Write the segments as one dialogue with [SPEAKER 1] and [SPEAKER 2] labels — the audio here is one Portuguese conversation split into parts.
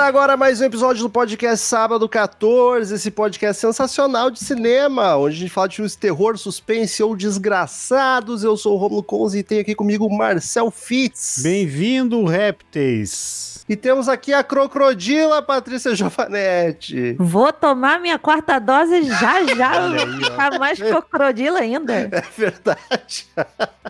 [SPEAKER 1] Começa agora mais um episódio do podcast Sábado 14, esse podcast sensacional de cinema, onde a gente fala de filmes de terror, suspense ou desgraçados. Eu sou o Romulo Conze e tenho aqui comigo o Marcel Fitz.
[SPEAKER 2] Bem-vindo, Répteis!
[SPEAKER 1] E temos aqui a crocodila Patrícia Giovanetti.
[SPEAKER 3] Vou tomar minha quarta dose já já, vou ficar mais crocodila ainda.
[SPEAKER 1] É verdade.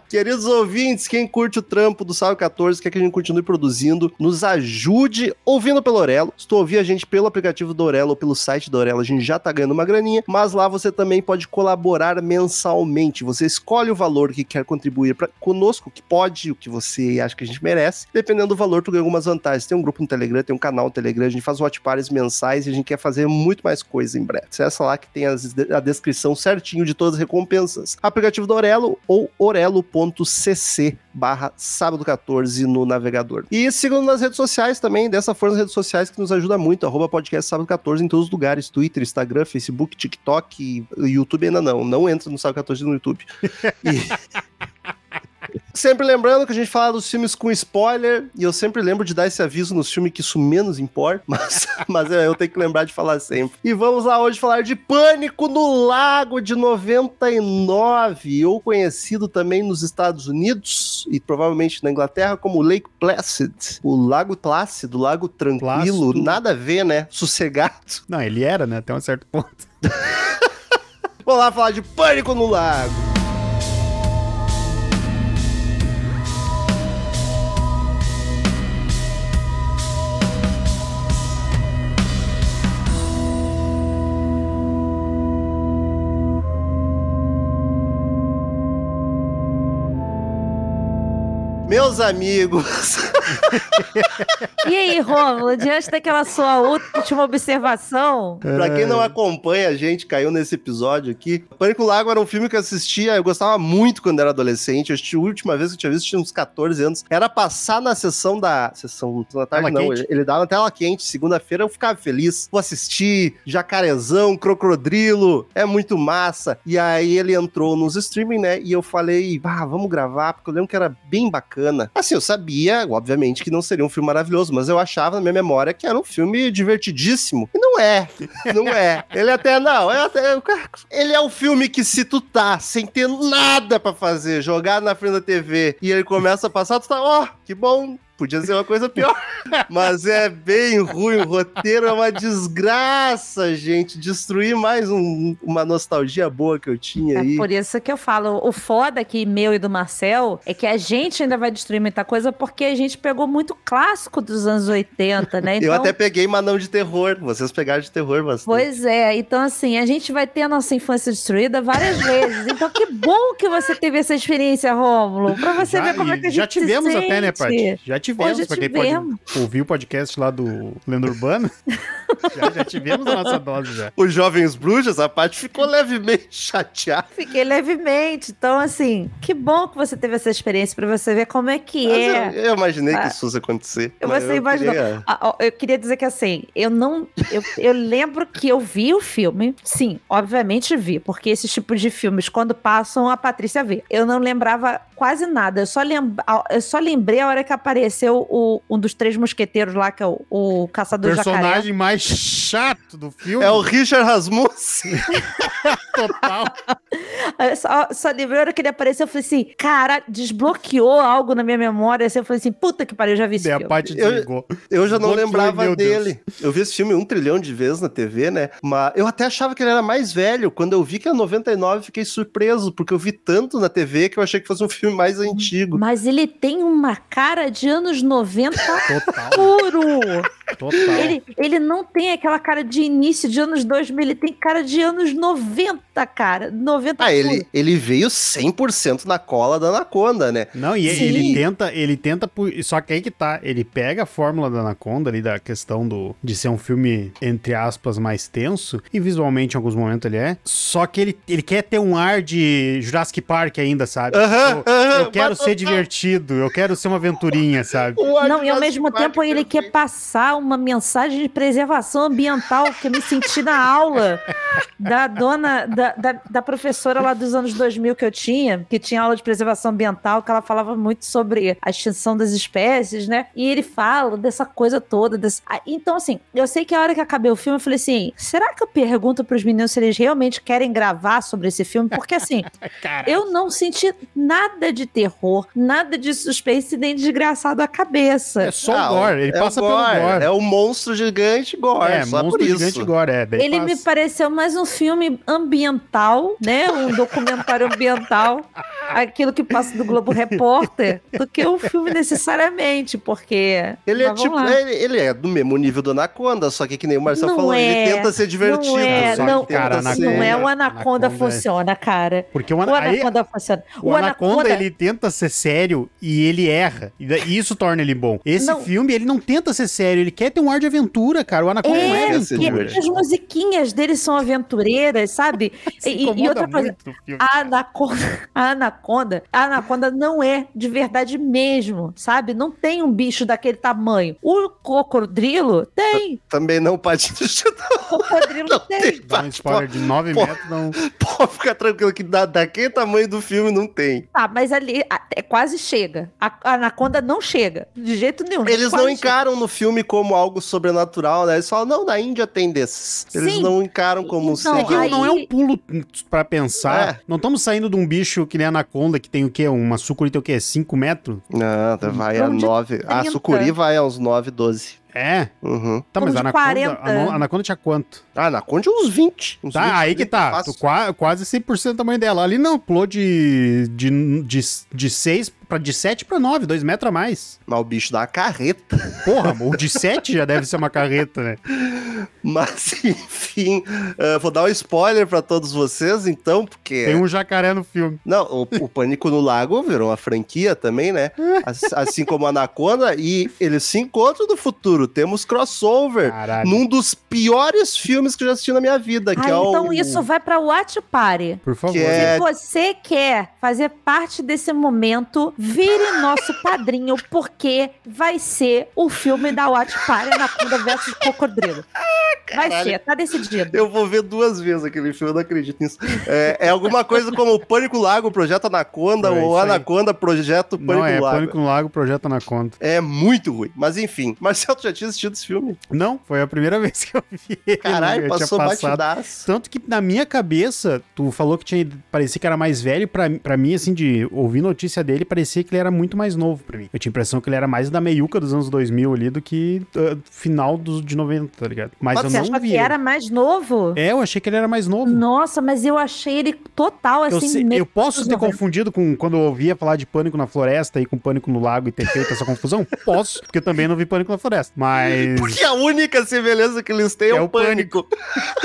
[SPEAKER 1] Queridos ouvintes, quem curte o trampo do Sábado 14, quer que a gente continue produzindo, nos ajude ouvindo pelo Orelo. Se tu ouvir a gente pelo aplicativo do Orelo ou pelo site do Orelo, a gente já tá ganhando uma graninha, mas lá você também pode colaborar mensalmente. Você escolhe o valor que quer contribuir pra, conosco, que pode, o que você acha que a gente merece. Dependendo do valor, tu ganha algumas vantagens tem um grupo no Telegram, tem um canal no Telegram, a gente faz watch parties mensais e a gente quer fazer muito mais coisa em breve. Acessa lá que tem as, a descrição certinho de todas as recompensas. Aplicativo do Orelo ou orelo.cc barra sábado 14 no navegador. E sigam nas redes sociais também, dessa forma nas redes sociais que nos ajuda muito, arroba podcast sábado 14 em todos os lugares, Twitter, Instagram, Facebook, TikTok, YouTube ainda não, não entra no sábado 14 no YouTube. E... Sempre lembrando que a gente fala dos filmes com spoiler, e eu sempre lembro de dar esse aviso nos filmes que isso menos importa, mas, mas eu tenho que lembrar de falar sempre. E vamos lá hoje falar de Pânico no Lago de 99, ou conhecido também nos Estados Unidos e provavelmente na Inglaterra como Lake Placid, o Lago Plácido, Lago Tranquilo, Plácido. nada a ver, né? Sossegado.
[SPEAKER 2] Não, ele era, né? Até um certo ponto.
[SPEAKER 1] Vamos lá falar de Pânico no Lago. Meus amigos.
[SPEAKER 3] e aí, Rômulo, diante daquela sua última observação?
[SPEAKER 1] pra quem não acompanha a gente, caiu nesse episódio aqui. Pânico Lago era um filme que eu assistia, eu gostava muito quando era adolescente. Assisti a última vez que eu tinha visto, tinha uns 14 anos. Era passar na sessão da. Sessão da tarde, tela não. Quente. Ele dava na tela quente. Segunda-feira eu ficava feliz. Vou assistir, jacarezão, crocodrilo. É muito massa. E aí ele entrou nos streaming, né? E eu falei, ah, vamos gravar, porque eu lembro que era bem bacana bacana. Assim, eu sabia, obviamente, que não seria um filme maravilhoso, mas eu achava na minha memória que era um filme divertidíssimo. E não é. Não é. Ele até não. É até, ele é um filme que se tu tá sem ter nada para fazer, jogado na frente da TV e ele começa a passar, tu tá, ó, oh, que bom, Podia ser uma coisa pior. Mas é bem ruim. O roteiro é uma desgraça, gente. Destruir mais um, uma nostalgia boa que eu tinha
[SPEAKER 3] é
[SPEAKER 1] aí.
[SPEAKER 3] É por isso que eu falo. O foda aqui, meu e do Marcel, é que a gente ainda vai destruir muita coisa porque a gente pegou muito clássico dos anos 80, né?
[SPEAKER 1] Então... eu até peguei, mas não de terror. Vocês pegaram de terror bastante.
[SPEAKER 3] Pois é. Então, assim, a gente vai ter a nossa infância destruída várias vezes. Então, que bom que você teve essa experiência, Rômulo. Pra você já, ver como é que a gente
[SPEAKER 2] Já tivemos até, né, Paty? Já tivemos
[SPEAKER 3] tivemos,
[SPEAKER 2] Hoje
[SPEAKER 3] pra quem tivemos.
[SPEAKER 2] pode ouvir o podcast lá do Lendo Urbano. já, já, tivemos a nossa dose já.
[SPEAKER 1] Os Jovens Bruxas, a parte ficou levemente chateada.
[SPEAKER 3] Fiquei levemente. Então, assim, que bom que você teve essa experiência pra você ver como é que mas é.
[SPEAKER 1] Eu, eu imaginei ah, que isso fosse acontecer.
[SPEAKER 3] Você eu imaginou. Queria... Ah, eu queria dizer que, assim, eu não... Eu, eu lembro que eu vi o filme. Sim, obviamente vi. Porque esses tipos de filmes, quando passam, a Patrícia vê. Eu não lembrava quase nada. Eu só, lembra, eu só lembrei a hora que apareceu o, um dos três mosqueteiros lá, que é o, o caçador
[SPEAKER 2] de jacaré. O personagem mais chato do filme.
[SPEAKER 1] É o Richard Rasmussen.
[SPEAKER 3] Total. Eu só, só lembrei a hora que ele apareceu, eu falei assim, cara, desbloqueou algo na minha memória. Assim, eu falei assim, puta que pariu, eu já vi esse
[SPEAKER 2] Minha
[SPEAKER 3] filme.
[SPEAKER 2] parte.
[SPEAKER 1] Eu, eu já não lembrava dele. Deus. Eu vi esse filme um trilhão de vezes na TV, né? Mas eu até achava que ele era mais velho. Quando eu vi que era 99, fiquei surpreso, porque eu vi tanto na TV que eu achei que fosse um filme mais antigo.
[SPEAKER 3] Mas ele tem uma cara de anos 90 Total. puro.
[SPEAKER 2] Total.
[SPEAKER 3] Ele, ele não tem aquela cara de início de anos 2000, ele tem cara de anos 90, cara. 90
[SPEAKER 1] Ah, ele, ele veio 100% na cola da Anaconda, né?
[SPEAKER 2] Não, e
[SPEAKER 3] Sim.
[SPEAKER 2] ele tenta, ele tenta, só que aí que tá, ele pega a fórmula da Anaconda ali, da questão do, de ser um filme, entre aspas, mais tenso, e visualmente em alguns momentos ele é, só que ele, ele quer ter um ar de Jurassic Park ainda, sabe?
[SPEAKER 1] Aham,
[SPEAKER 2] eu,
[SPEAKER 1] aham,
[SPEAKER 2] eu quero
[SPEAKER 1] mas
[SPEAKER 2] ser divertido, eu quero ser uma aventurinha, sabe?
[SPEAKER 3] Não, e ao mesmo
[SPEAKER 1] Park
[SPEAKER 3] tempo ele quer passar uma mensagem de preservação ambiental que eu me senti na aula da dona, da, da, da professora lá dos anos 2000 que eu tinha, que tinha aula de preservação ambiental, que ela falava muito sobre a extinção das espécies, né? E ele fala dessa coisa toda. Desse... Ah, Então, assim, eu sei que a hora que acabei o filme, eu falei assim: será que eu pergunto pros meninos se eles realmente querem gravar sobre esse filme? Porque, assim,
[SPEAKER 2] Cara,
[SPEAKER 3] eu não senti nada de terror, nada de suspense, nem desgraçado à cabeça.
[SPEAKER 2] é só o gore, ele
[SPEAKER 1] é
[SPEAKER 2] passa
[SPEAKER 1] o
[SPEAKER 2] pelo
[SPEAKER 1] gore,
[SPEAKER 2] gore.
[SPEAKER 1] É o monstro gigante gore,
[SPEAKER 2] É,
[SPEAKER 1] só
[SPEAKER 2] monstro
[SPEAKER 1] por isso.
[SPEAKER 2] gigante gore, é.
[SPEAKER 3] Ele me pareceu mais um filme ambiental, né? Um documentário ambiental, aquilo que passa do Globo Repórter, do que um filme necessariamente, porque.
[SPEAKER 1] Ele é tipo, ele, ele é do mesmo nível do Anaconda, só que que nem o Marcelo
[SPEAKER 3] Não
[SPEAKER 1] falou,
[SPEAKER 3] é,
[SPEAKER 1] ele tenta ser divertido.
[SPEAKER 3] Não é,
[SPEAKER 2] só
[SPEAKER 3] não,
[SPEAKER 2] cara, Anaconda-
[SPEAKER 3] não é o Anaconda,
[SPEAKER 2] Anaconda é-
[SPEAKER 3] funciona, cara.
[SPEAKER 2] Porque o,
[SPEAKER 3] O
[SPEAKER 2] ana- aí,
[SPEAKER 3] Anaconda funciona.
[SPEAKER 2] o Anaconda, ele tenta ser sério e ele erra. E e isso torna ele bom. Esse
[SPEAKER 3] Não.
[SPEAKER 2] filme, ele não tenta ser sério, ele quer ter um ar de aventura, cara. O Anaconda não é
[SPEAKER 3] É,
[SPEAKER 2] aventura.
[SPEAKER 3] as musiquinhas dele são aventureiras, sabe?
[SPEAKER 2] Se
[SPEAKER 3] E- e, outra coisa. A anaconda, a anaconda, a anaconda não é de verdade mesmo, sabe? Não tem um bicho daquele tamanho. O cocodrilo tem.
[SPEAKER 1] Também não pode
[SPEAKER 3] O cocodrilo
[SPEAKER 1] Não
[SPEAKER 3] tem.
[SPEAKER 1] tem.
[SPEAKER 2] Dá um spoiler de 9
[SPEAKER 1] Pô.
[SPEAKER 2] metros, não.
[SPEAKER 1] Pode ficar tranquilo que da, daquele tamanho do filme não tem.
[SPEAKER 3] Tá, mas ali até quase chega. A, a anaconda não chega. De jeito nenhum.
[SPEAKER 1] Eles não encaram no filme como algo sobrenatural, né? Eles falam, não, na Índia tem desses. Eles
[SPEAKER 3] Sim.
[SPEAKER 1] não encaram como
[SPEAKER 3] Então,
[SPEAKER 2] É
[SPEAKER 1] sendo-
[SPEAKER 3] aí-
[SPEAKER 2] não é um pulo pra pensar.
[SPEAKER 1] É.
[SPEAKER 2] Não estamos saindo de um bicho que nem a anaconda, que tem o quê? Uma sucuri tem o quê? 5 metros?
[SPEAKER 1] Não, tá- vai a
[SPEAKER 3] Vamos de
[SPEAKER 1] 9. A
[SPEAKER 3] 30.
[SPEAKER 1] sucuri vai aos 9, 12.
[SPEAKER 2] É.
[SPEAKER 1] Uhum.
[SPEAKER 2] Tá, mas a
[SPEAKER 3] de
[SPEAKER 2] anaconda,
[SPEAKER 3] 40.
[SPEAKER 2] a a anaconda tinha quanto?
[SPEAKER 1] Ah, na Conde uns 20. Uns 20,
[SPEAKER 2] Tá, aí que
[SPEAKER 1] 30
[SPEAKER 2] tá. Tu qua- quase 100% do tamanho dela. Ali não, pulou de, de, de, de 6 pra de 7 pra 9, 2 metros a mais.
[SPEAKER 1] Mas o bicho dá uma carreta.
[SPEAKER 2] Porra, o de 7 já deve ser uma carreta, né?
[SPEAKER 1] Mas, enfim, eh, vou dar um spoiler pra todos vocês, então, porque...
[SPEAKER 2] Tem um jacaré no filme.
[SPEAKER 1] Não, o, o Pânico no Lago virou uma franquia também, né? As- Assim como a Anaconda, e eles se encontram no futuro. Temos crossover
[SPEAKER 2] Caralho.
[SPEAKER 1] num dos piores filmes que eu já assisti na minha vida, que
[SPEAKER 3] Ah,
[SPEAKER 1] é o...
[SPEAKER 3] então isso vai pra Watch Party.
[SPEAKER 2] Por favor.
[SPEAKER 1] Que é-
[SPEAKER 3] Se você quer fazer parte desse momento, vire nosso padrinho, porque vai ser o filme da Watch Party Anaconda versus Crocodilo. Vai
[SPEAKER 1] Caralho.
[SPEAKER 3] ser, tá decidido.
[SPEAKER 1] Eu vou ver duas vezes aquele filme, eu não acredito nisso. É, é alguma coisa como o Pânico Lago, Projeto Anaconda,
[SPEAKER 2] É
[SPEAKER 1] ou. Anaconda, Projeto Pânico
[SPEAKER 2] Não, é
[SPEAKER 1] Lago.
[SPEAKER 2] Pânico Lago, Projeto Anaconda.
[SPEAKER 1] É muito ruim. Mas enfim, Marcelo, tu já tinha assistido esse filme?
[SPEAKER 2] Não, foi a primeira vez que eu vi ele.
[SPEAKER 1] Caralho,
[SPEAKER 2] Eu
[SPEAKER 1] passou batidaço.
[SPEAKER 2] Tanto que na minha cabeça, tu falou que tinha, parecia que era mais velho, pra, pra mim, assim, de ouvir notícia dele, parecia que ele era muito mais novo pra mim. Eu tinha a impressão que ele era mais da meiuca dos anos 2000 ali do que ah, final dos, de 90, tá ligado? Mas
[SPEAKER 3] Você
[SPEAKER 2] eu não
[SPEAKER 3] achou
[SPEAKER 2] vi.
[SPEAKER 3] que
[SPEAKER 2] ele.
[SPEAKER 3] era mais novo?
[SPEAKER 2] É, eu achei que ele era mais novo.
[SPEAKER 3] Nossa, mas eu achei ele total
[SPEAKER 2] Eu,
[SPEAKER 3] assim.
[SPEAKER 2] sei-
[SPEAKER 3] meio
[SPEAKER 2] eu posso ter
[SPEAKER 3] 90.
[SPEAKER 2] confundido com quando eu ouvia falar de pânico na floresta e com pânico no lago e ter feito essa confusão? Posso, porque eu também não vi pânico na floresta. Mas.
[SPEAKER 1] Porque a única semelhança que eles têm é,
[SPEAKER 2] É
[SPEAKER 1] o
[SPEAKER 2] o
[SPEAKER 1] pânico.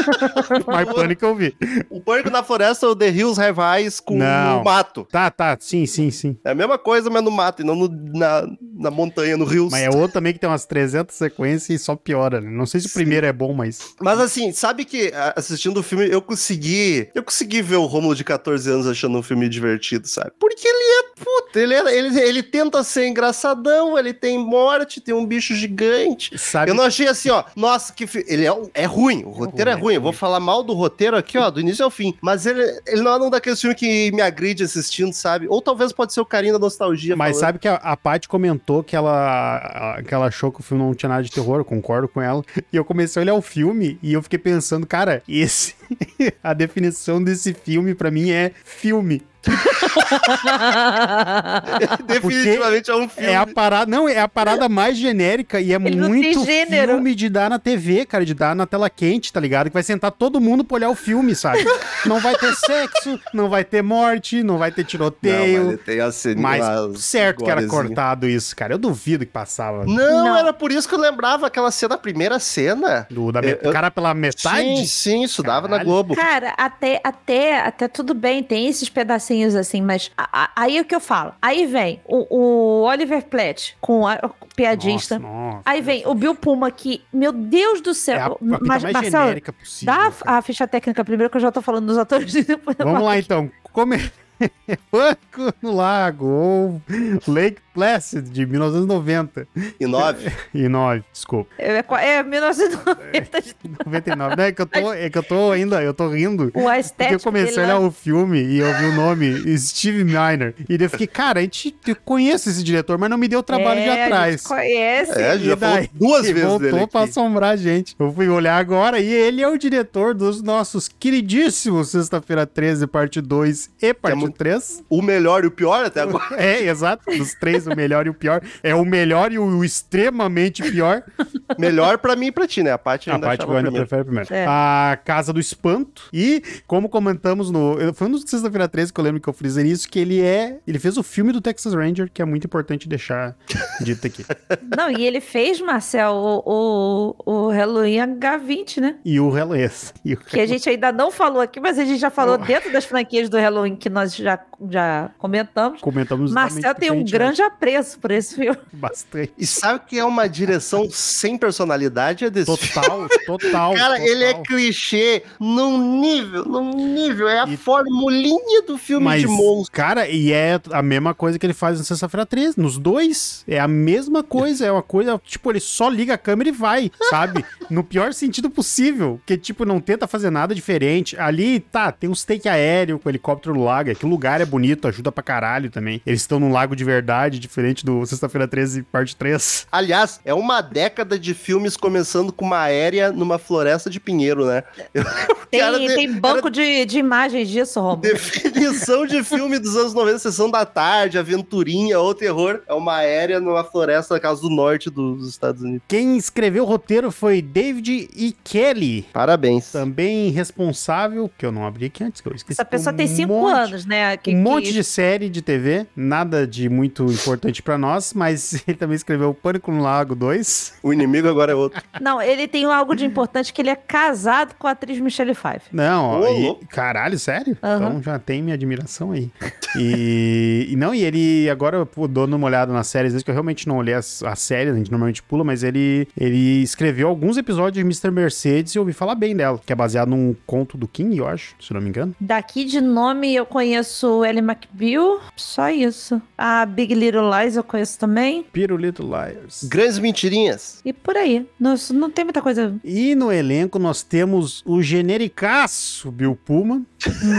[SPEAKER 2] Mas pânico eu vi.
[SPEAKER 1] O pânico na floresta é o The Hills Have Eyes com o mato.
[SPEAKER 2] Tá, tá, sim, sim, sim.
[SPEAKER 1] É a mesma coisa, mas no mato, e não no- na, na montanha, no Hills.
[SPEAKER 2] Mas é outro também que tem umas 300 sequências e só piora, né? Não sei se o primeiro é bom, mas.
[SPEAKER 1] Mas assim, sabe que assistindo o filme eu consegui. Eu consegui ver o Rômulo de 14 anos achando um filme divertido, sabe? Porque. Puta, ele, ele, ele tenta ser engraçadão, ele tem morte, tem um bicho gigante.
[SPEAKER 2] Sabe?
[SPEAKER 1] Eu não achei assim, ó. Nossa, que. fi- Ele é, é ruim. O roteiro é
[SPEAKER 2] ruim,
[SPEAKER 1] ruim.
[SPEAKER 2] é
[SPEAKER 1] Eu vou
[SPEAKER 2] ruim.
[SPEAKER 1] falar mal do roteiro aqui, ó, do início ao fim. Mas ele, ele não é um daqueles filmes que me agride assistindo, sabe? Ou talvez pode ser o carinho da nostalgia.
[SPEAKER 2] Mas
[SPEAKER 1] falando.
[SPEAKER 2] sabe que a, a Paty comentou que ela, que ela achou que o filme não tinha nada de terror, eu concordo com ela. E eu comecei a olhar o filme e eu fiquei pensando, cara, esse. a definição desse filme pra mim é filme.
[SPEAKER 1] Definitivamente é um filme.
[SPEAKER 2] É a parada, não, é a parada mais genérica e é
[SPEAKER 3] Ele não
[SPEAKER 2] muito filme de dar na TV, cara, de dar na tela quente, tá ligado? Que vai sentar todo mundo pra olhar o filme, sabe? não vai ter sexo, não vai ter morte, não vai ter
[SPEAKER 1] Não,
[SPEAKER 2] tiroteio.
[SPEAKER 1] mas tem a cena
[SPEAKER 2] mas certo que era cortado isso, cara. Eu duvido que passava.
[SPEAKER 1] Não,
[SPEAKER 3] Não.
[SPEAKER 1] era por isso que eu lembrava aquela cena, a primeira cena.
[SPEAKER 2] Do, da
[SPEAKER 1] Eu-
[SPEAKER 2] met-
[SPEAKER 1] eu-
[SPEAKER 2] cara pela metade?
[SPEAKER 1] Sim, sim, isso dava na
[SPEAKER 2] Caralho.
[SPEAKER 1] Globo.
[SPEAKER 3] Cara, até, até, até tudo bem, tem esses pedacinhos assim, mas a- a- aí é o que eu falo. Aí vem o, o Oliver Platt com a, o piadista.
[SPEAKER 2] Nossa, nossa.
[SPEAKER 3] Aí vem o Bill Puma que, meu Deus do
[SPEAKER 2] É a,
[SPEAKER 3] céu.
[SPEAKER 2] a
[SPEAKER 3] mas,
[SPEAKER 2] mais
[SPEAKER 3] Marcelo,
[SPEAKER 2] genérica possível.
[SPEAKER 3] dá a, a ficha técnica primeiro que eu já tô falando dos atores
[SPEAKER 2] Vamos lá então. Come... Banco no Lago ou Lake Placid de 1990
[SPEAKER 1] E nove.
[SPEAKER 2] e 9, desculpa.
[SPEAKER 3] É, é 1990 de
[SPEAKER 2] 99. Não, é que eu tô, é que eu tô ainda, eu tô rindo.
[SPEAKER 3] o
[SPEAKER 2] Porque eu comecei a olhar o filme e eu vi o nome Steve Miner. E daí eu fiquei, cara, a gente eu conhece esse diretor, mas não me deu o trabalho de
[SPEAKER 3] É, a
[SPEAKER 2] atrás.
[SPEAKER 3] gente conhece.
[SPEAKER 1] É, já
[SPEAKER 2] daí,
[SPEAKER 1] falou duas vezes
[SPEAKER 2] voltou
[SPEAKER 1] dele
[SPEAKER 2] pra
[SPEAKER 1] aqui.
[SPEAKER 2] assombrar a gente. Eu fui olhar agora e ele é o diretor dos nossos queridíssimos Sexta-feira 13, parte 2 e parte
[SPEAKER 1] muito-
[SPEAKER 2] 3.
[SPEAKER 1] O melhor e o pior até agora.
[SPEAKER 2] É, exato. Dos três, o melhor e o pior. É o melhor e o extremamente pior.
[SPEAKER 1] melhor pra mim e pra ti, né? A
[SPEAKER 2] A
[SPEAKER 1] ainda
[SPEAKER 2] parte que eu ainda
[SPEAKER 1] primeiro.
[SPEAKER 2] prefere primeiro.
[SPEAKER 3] É.
[SPEAKER 2] A Casa do Espanto. E, como comentamos no. Foi no Sexta-feira 13 que eu lembro que eu frisei isso, que ele é. Ele fez o filme do Texas Ranger, que é muito importante deixar dito aqui.
[SPEAKER 3] Não, e ele fez, Marcel, o, o, o Halloween H20, né?
[SPEAKER 2] E o Relance. E o
[SPEAKER 3] Que a gente ainda não falou aqui, mas a gente já falou dentro das franquias do Halloween que nós já, já comentamos.
[SPEAKER 2] Comentamos
[SPEAKER 3] Marcel tem um
[SPEAKER 2] porque a
[SPEAKER 3] apreço por esse filme.
[SPEAKER 2] Bastante.
[SPEAKER 1] E sabe que é uma direção sem personalidade? É desse filme.
[SPEAKER 2] Total, total.
[SPEAKER 1] Cara,
[SPEAKER 2] total.
[SPEAKER 1] ele é clichê num nível, num nível. É a
[SPEAKER 2] E-
[SPEAKER 1] formulinha do filme
[SPEAKER 2] Mas,
[SPEAKER 1] de monstro.
[SPEAKER 2] cara, e é a mesma coisa que ele faz no Sexta-feira 13, nos dois. É a mesma coisa, é uma coisa, tipo, ele só liga a câmera e vai, sabe? No pior sentido possível, que, tipo, não tenta fazer nada diferente. Ali, tá, tem uns take aéreo com helicóptero no lago, aquele lugar é bonito, ajuda pra caralho também. Eles estão num lago de verdade, diferente do Sexta-feira 13, parte 3.
[SPEAKER 1] Aliás, é uma década de filmes começando com uma aérea numa floresta de pinheiro, né?
[SPEAKER 3] Tem,
[SPEAKER 1] de-
[SPEAKER 3] tem banco de, de imagens disso, Romulo.
[SPEAKER 1] Definição de filme dos anos 90, Sessão da Tarde, Aventurinha ou Terror. É uma aérea numa floresta na casa do norte dos Estados Unidos.
[SPEAKER 2] Quem escreveu o roteiro foi David E. Kelly.
[SPEAKER 1] Parabéns.
[SPEAKER 2] Também responsável, que eu não abri aqui antes, que eu esqueci.
[SPEAKER 3] Essa pessoa
[SPEAKER 2] um
[SPEAKER 3] tem cinco
[SPEAKER 2] monte-
[SPEAKER 3] anos, né? Que,
[SPEAKER 2] um monte
[SPEAKER 3] que-
[SPEAKER 2] de série de TV, nada de muito importante pra nós, mas ele também escreveu Pânico no Lago 2.
[SPEAKER 1] O inimigo agora é outro.
[SPEAKER 3] Não, ele tem algo de importante que ele é casado com a atriz Michelle Pfeiffer.
[SPEAKER 2] Não, ó,
[SPEAKER 1] Ô,
[SPEAKER 2] e- caralho, sério?
[SPEAKER 3] Aham.
[SPEAKER 2] Então já tem minha admiração aí. E, e não, e ele agora pô, dando uma olhada nas séries, que eu realmente não olhei as, as séries, a gente normalmente pula, mas ele, ele escreveu alguns episódios de Mr. Mercedes e eu ouvi falar bem dela, que é baseado num conto do King, eu acho, se não me engano.
[SPEAKER 3] Daqui de nome eu conheço Ellie McBeal, só isso. A Big Little Lies eu conheço também.
[SPEAKER 2] Piro Little Liars.
[SPEAKER 1] Grandes mentirinhas.
[SPEAKER 3] E por aí. Não, não tem muita coisa.
[SPEAKER 2] E no elenco nós temos o genericaço Bill Pullman.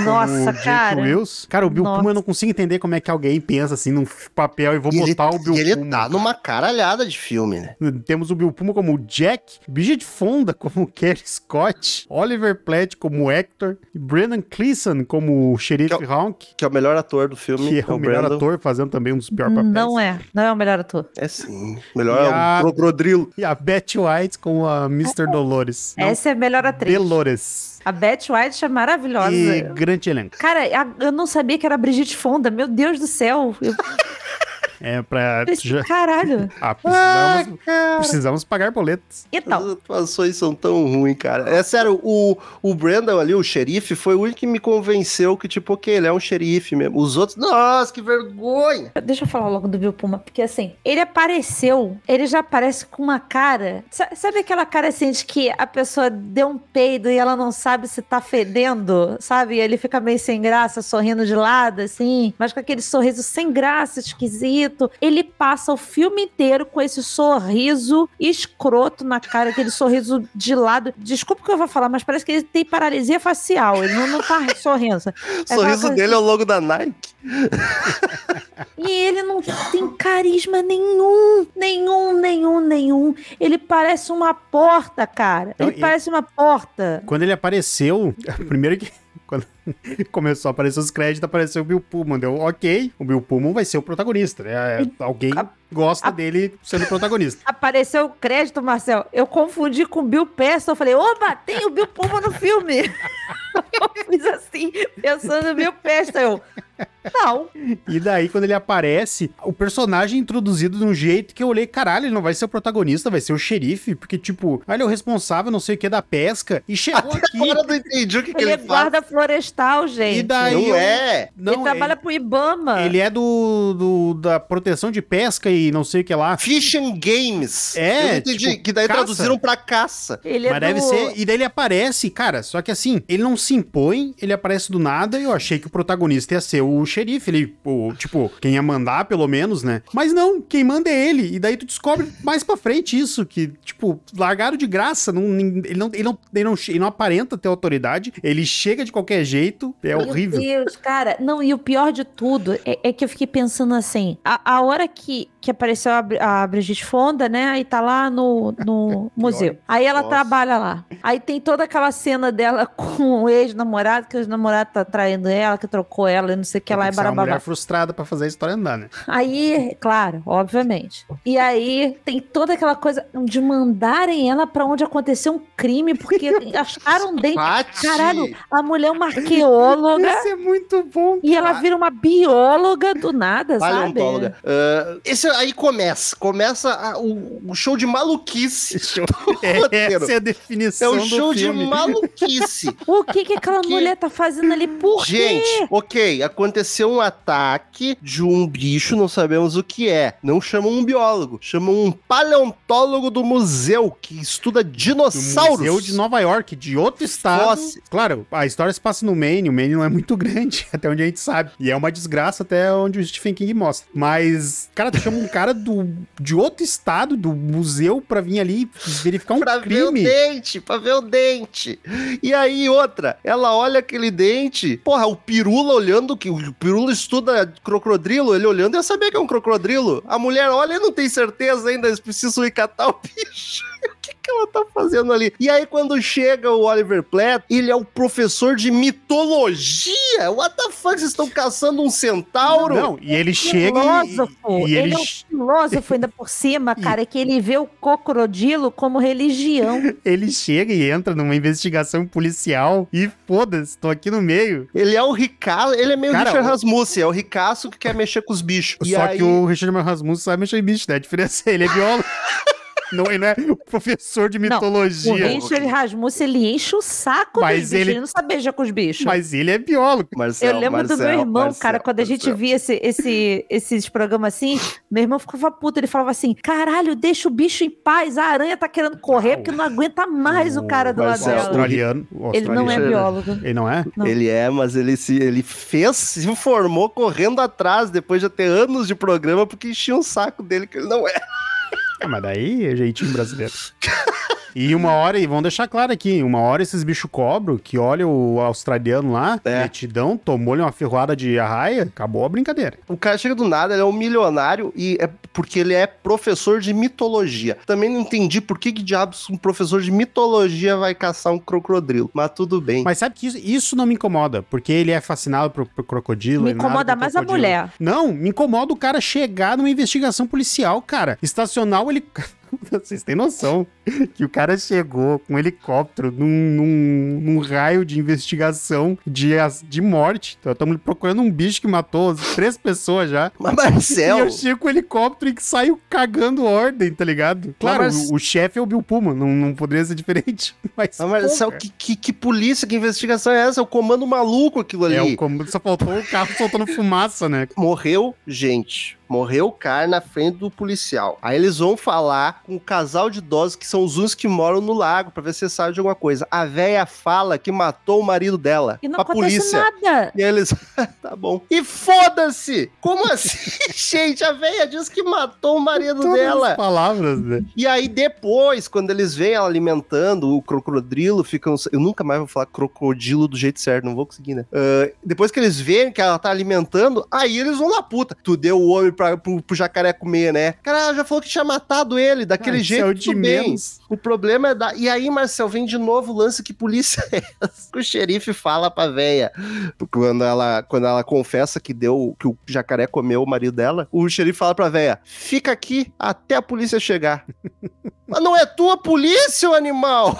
[SPEAKER 3] Nossa,
[SPEAKER 2] o
[SPEAKER 3] cara.
[SPEAKER 2] Wills. Cara, o Bill
[SPEAKER 3] Nossa.
[SPEAKER 2] Pullman eu não consigo entender como é que alguém pensa assim num papel e vou
[SPEAKER 1] E ele,
[SPEAKER 2] botar o Bill
[SPEAKER 1] e ele
[SPEAKER 2] Pullman.
[SPEAKER 1] tá numa caralhada de filme, né?
[SPEAKER 2] Temos o Bill Pullman como o Jack, Bridget Fonda como o Kerry Scott, Oliver Platt como o Hector, e Brendan Cleeson como o Sheriff
[SPEAKER 1] Que é
[SPEAKER 2] Honk,
[SPEAKER 1] Que é o melhor ator do filme.
[SPEAKER 2] que é o melhor
[SPEAKER 1] Brandon.
[SPEAKER 2] ator, fazendo também um dos piores papéis.
[SPEAKER 3] Não é. Não é o melhor ator.
[SPEAKER 1] É sim. Melhor
[SPEAKER 2] E
[SPEAKER 1] é
[SPEAKER 2] a-
[SPEAKER 1] o Crocodrilo.
[SPEAKER 2] E a Betty White como a Mr. Dolores. Não,
[SPEAKER 3] Essa é a melhor atriz.
[SPEAKER 2] Dolores.
[SPEAKER 3] A Betty White é maravilhosa.
[SPEAKER 2] E grande elenco.
[SPEAKER 3] Cara, a- eu não sabia que era Brigitte Fonda. Meu Deus do céu. Eu
[SPEAKER 2] É pra... já-
[SPEAKER 3] caralho.
[SPEAKER 2] Ah, precisamos, precisamos pagar boletos.
[SPEAKER 3] Então,
[SPEAKER 1] As atuações são tão ruins, cara. É sério, o, o Brandon ali, o xerife, foi o único que me convenceu que, tipo, ok, ele é um xerife mesmo. Os outros, nossa, que vergonha!
[SPEAKER 3] deixa eu falar logo do Bill Puma, porque assim, ele apareceu, ele já aparece com uma cara. sa- Sabe aquela cara assim de que a pessoa deu um peido e ela não sabe se tá fedendo, sabe? E ele fica meio sem graça, sorrindo de lado, assim, mas com aquele sorriso sem graça, esquisito. Ele passa o filme inteiro com esse sorriso escroto na cara, aquele sorriso de lado. Desculpa o que eu vou falar, mas parece que ele tem paralisia facial. Ele não, não tá sorrindo.
[SPEAKER 1] O
[SPEAKER 3] aquela
[SPEAKER 1] sorriso dele é o logo da Nike.
[SPEAKER 3] E ele não tem carisma nenhum, nenhum, nenhum, nenhum. Ele parece uma porta, cara.
[SPEAKER 2] Não,
[SPEAKER 3] Ele
[SPEAKER 2] e-
[SPEAKER 3] parece uma porta.
[SPEAKER 2] Quando ele apareceu, primeiro que Quando começou a aparecer os créditos, apareceu o Bill Pullman. Deu, ok, o Bill Pullman vai ser o protagonista, né? É, alguém gosta
[SPEAKER 3] a-
[SPEAKER 2] dele sendo protagonista.
[SPEAKER 3] Apareceu o crédito, Marcel. Eu confundi com o Bill Pearson. Eu falei, opa, tem o Bill Pullman no filme. eu fiz assim, pensando no Bill Pearson. Eu, não.
[SPEAKER 2] E daí, quando ele aparece, o personagem é introduzido de um jeito que eu olhei, caralho, ele não vai ser o protagonista, vai ser o xerife, porque, tipo, ah, ele é o responsável, não sei o que, da pesca, e chegou aqui.
[SPEAKER 1] Agora eu não entendi o que, que
[SPEAKER 3] Ele
[SPEAKER 1] ele,
[SPEAKER 3] é guarda florestal, gente.
[SPEAKER 2] E daí
[SPEAKER 1] Não
[SPEAKER 2] eu-
[SPEAKER 1] é.
[SPEAKER 2] Não,
[SPEAKER 3] ele trabalha pro Ibama.
[SPEAKER 2] Ele é do, do- da proteção de pesca e não sei o que lá.
[SPEAKER 1] Fish and Games.
[SPEAKER 2] É,
[SPEAKER 1] entendi.
[SPEAKER 2] tipo,
[SPEAKER 1] que daí
[SPEAKER 2] caça.
[SPEAKER 1] traduziram pra caça.
[SPEAKER 3] Ele é
[SPEAKER 2] Mas deve
[SPEAKER 3] do-
[SPEAKER 2] ser. E daí ele aparece, cara. Só que assim, ele não se impõe, ele aparece do nada. E eu achei que o protagonista ia ser o xerife. Ele, o, tipo, quem ia mandar, pelo menos, né? Mas não, quem manda é ele. E daí tu descobre mais pra frente isso. Que, tipo, largaram de graça. Não, ele, não, ele, não, ele, não, ele não aparenta ter autoridade. Ele chega de qualquer jeito. É horrível.
[SPEAKER 3] Meu Deus, cara. Não, e o pior de tudo é, é que eu fiquei pensando assim: a, a hora que, que apareceu a, a Brigitte Fonda, né? Aí tá lá no, no museu. Aí ela
[SPEAKER 1] Nossa.
[SPEAKER 3] trabalha lá. Aí tem toda aquela cena dela com o ex-namorado, que o ex-namorado tá traindo ela, que trocou ela e não sei o que lá
[SPEAKER 2] Tem
[SPEAKER 3] e
[SPEAKER 2] que ser uma mulher frustrada pra fazer a história andar, né?
[SPEAKER 3] Aí, claro, obviamente. E aí tem toda aquela coisa de mandarem ela pra onde aconteceu um crime, porque acharam.
[SPEAKER 1] Pati.
[SPEAKER 3] Caralho, a mulher é uma arqueóloga.
[SPEAKER 2] Isso é muito bom.
[SPEAKER 3] E ela vira uma bióloga do nada, sabe?
[SPEAKER 1] Paleontóloga. Ah, esse aí começa. Começa a- o, o show de maluquice.
[SPEAKER 2] É,
[SPEAKER 1] roteiro.
[SPEAKER 2] essa é a
[SPEAKER 1] É
[SPEAKER 2] definição
[SPEAKER 1] um
[SPEAKER 2] do
[SPEAKER 1] show de
[SPEAKER 2] filme.
[SPEAKER 1] maluquice.
[SPEAKER 3] O que que aquela
[SPEAKER 1] Que-
[SPEAKER 3] mulher tá fazendo ali? Por quê?
[SPEAKER 1] Gente, ok, aconteceu um ataque de um bicho, não sabemos o que é. Não chamam um biólogo, chamam um paleontólogo do museu que estuda
[SPEAKER 2] do
[SPEAKER 1] dinossauros.
[SPEAKER 2] Museu de Nova York, de outro estado.
[SPEAKER 1] Fóssil.
[SPEAKER 2] Claro, a história se passa no Maine, o Maine não é muito grande, até onde a gente sabe. E é uma desgraça até onde o Stephen King mostra. Mas, cara, tu chama um cara do, de outro estado, do museu, pra vir ali verificar um
[SPEAKER 1] Pra ver o
[SPEAKER 2] crime.
[SPEAKER 1] dente, pra ver o dente. E aí, outra, ela olha aquele dente. Porra, o Pirula olhando, que o Pirula estuda crocodrilo, ele olhando, eu sabia que é um crocodrilo. A mulher olha e não tem certeza ainda, eles precisam ir catar o bicho. O que, ela tá fazendo ali? E aí, quando chega o Oliver Platt, ele é o professor de mitologia. What the fuck? Vocês estão caçando um centauro?
[SPEAKER 2] Não, e ele chega e,
[SPEAKER 3] filósofo.
[SPEAKER 2] e
[SPEAKER 3] ele,
[SPEAKER 2] ele,
[SPEAKER 3] é um filósofo ainda por cima, cara, que ele vê o crocodilo como religião.
[SPEAKER 2] ele chega e entra numa investigação policial e foda-se, tô aqui no meio.
[SPEAKER 1] Ele é o ricaço, ele é meio
[SPEAKER 2] Cara,
[SPEAKER 1] Richard
[SPEAKER 2] o-
[SPEAKER 1] Rasmussen, é o ricaço que quer mexer com os bichos. E
[SPEAKER 2] Só
[SPEAKER 1] aí-
[SPEAKER 2] que o Richard Rasmussen sabe mexer em bicho, né? A diferença é ele é biólogo. não, ele não é professor de
[SPEAKER 3] Não, O
[SPEAKER 2] mitologia.
[SPEAKER 3] Richard Rasmussen, ele enche o saco
[SPEAKER 2] Mas
[SPEAKER 3] dos bichos,
[SPEAKER 2] ele-
[SPEAKER 3] ele não sabe beijar com os bichos.
[SPEAKER 2] Mas ele é biólogo.
[SPEAKER 1] Marcel,
[SPEAKER 3] Eu lembro do meu irmão,
[SPEAKER 1] Marcel,
[SPEAKER 3] cara, quando a gente via esse, esse, esses programas assim, meu irmão ficava puto, ele falava assim, caralho, deixa o bicho em paz, a aranha tá querendo correr
[SPEAKER 2] Não.
[SPEAKER 3] porque não aguenta mais o cara do lado
[SPEAKER 2] O
[SPEAKER 3] dela.
[SPEAKER 2] australiano. o
[SPEAKER 3] Ele não é biólogo.
[SPEAKER 2] Ele não é?
[SPEAKER 3] Não.
[SPEAKER 1] Ele é, mas ele se ele fez, se formou correndo atrás depois de ter anos de programa porque enchia um saco dele que ele não é.
[SPEAKER 2] Ah, mas daí é jeitinho brasileiro. E uma hora, e vamos deixar claro aqui, uma hora esses bichos cobram, que olha o australiano lá,
[SPEAKER 1] É.
[SPEAKER 2] metidão, tomou-lhe uma ferroada de arraia, acabou a brincadeira.
[SPEAKER 1] O cara chega do nada, ele é um milionário e é porque ele é professor de mitologia. Também não entendi por que, que diabos um professor de mitologia vai caçar um crocodilo, mas tudo bem.
[SPEAKER 2] Mas sabe que isso, isso não me incomoda, porque ele é fascinado por, por crocodilo.
[SPEAKER 3] Me
[SPEAKER 2] ele nada
[SPEAKER 3] incomoda
[SPEAKER 2] com
[SPEAKER 3] mais a
[SPEAKER 2] crocodilo.
[SPEAKER 3] mulher.
[SPEAKER 2] Não, me incomoda o cara chegar numa investigação policial, cara. Estacionar o helicóptero. Vocês têm noção que o cara chegou com um helicóptero num, num- num raio de investigação de, de morte. Então, estamos procurando um bicho que matou três pessoas já.
[SPEAKER 1] Mas
[SPEAKER 2] E
[SPEAKER 1] Marcel,
[SPEAKER 2] eu chego com o helicóptero e saio cagando ordem, tá ligado? Claro,
[SPEAKER 1] Mas-
[SPEAKER 2] o, o chefe é o Bill Pullman, não, não poderia ser diferente. Mas,
[SPEAKER 1] mas Marcel, que, que, que polícia, que investigação é essa? É o comando maluco aquilo ali.
[SPEAKER 2] é o comando, só faltou o carro soltando fumaça, né?
[SPEAKER 1] Morreu gente. Morreu o cara na frente do policial. Aí eles vão falar com o casal de idosos que são os únicos que moram no lago pra ver se sabe de alguma coisa. A véia fala que matou o marido dela.
[SPEAKER 3] E não
[SPEAKER 1] a polícia.
[SPEAKER 3] nada.
[SPEAKER 1] E aí eles. Tá bom. E foda-se! Como assim, gente? A velha diz que matou o marido
[SPEAKER 2] Todas
[SPEAKER 1] dela.
[SPEAKER 2] as palavras, né?
[SPEAKER 1] E aí depois, quando eles veem ela alimentando o crocodilo, ficam... Eu nunca mais vou falar crocodilo do jeito certo, não vou conseguir, né? Ah, depois que eles veem que ela tá alimentando, aí eles vão na puta. Tu deu o homem pra, pro, pro jacaré comer, né? Cara, ela já falou que tinha matado ele, daquele
[SPEAKER 2] Ah, isso
[SPEAKER 1] jeito,
[SPEAKER 2] é de menos.
[SPEAKER 1] O problema é da... E aí, Marcel, vem de novo o lance que polícia é essa? O xerife fala pra véia. Quando ela, quando ela confessa que deu, que o jacaré comeu o marido dela, o xerife fala pra véia, fica aqui até a polícia chegar. Mas não é tua polícia, ô animal!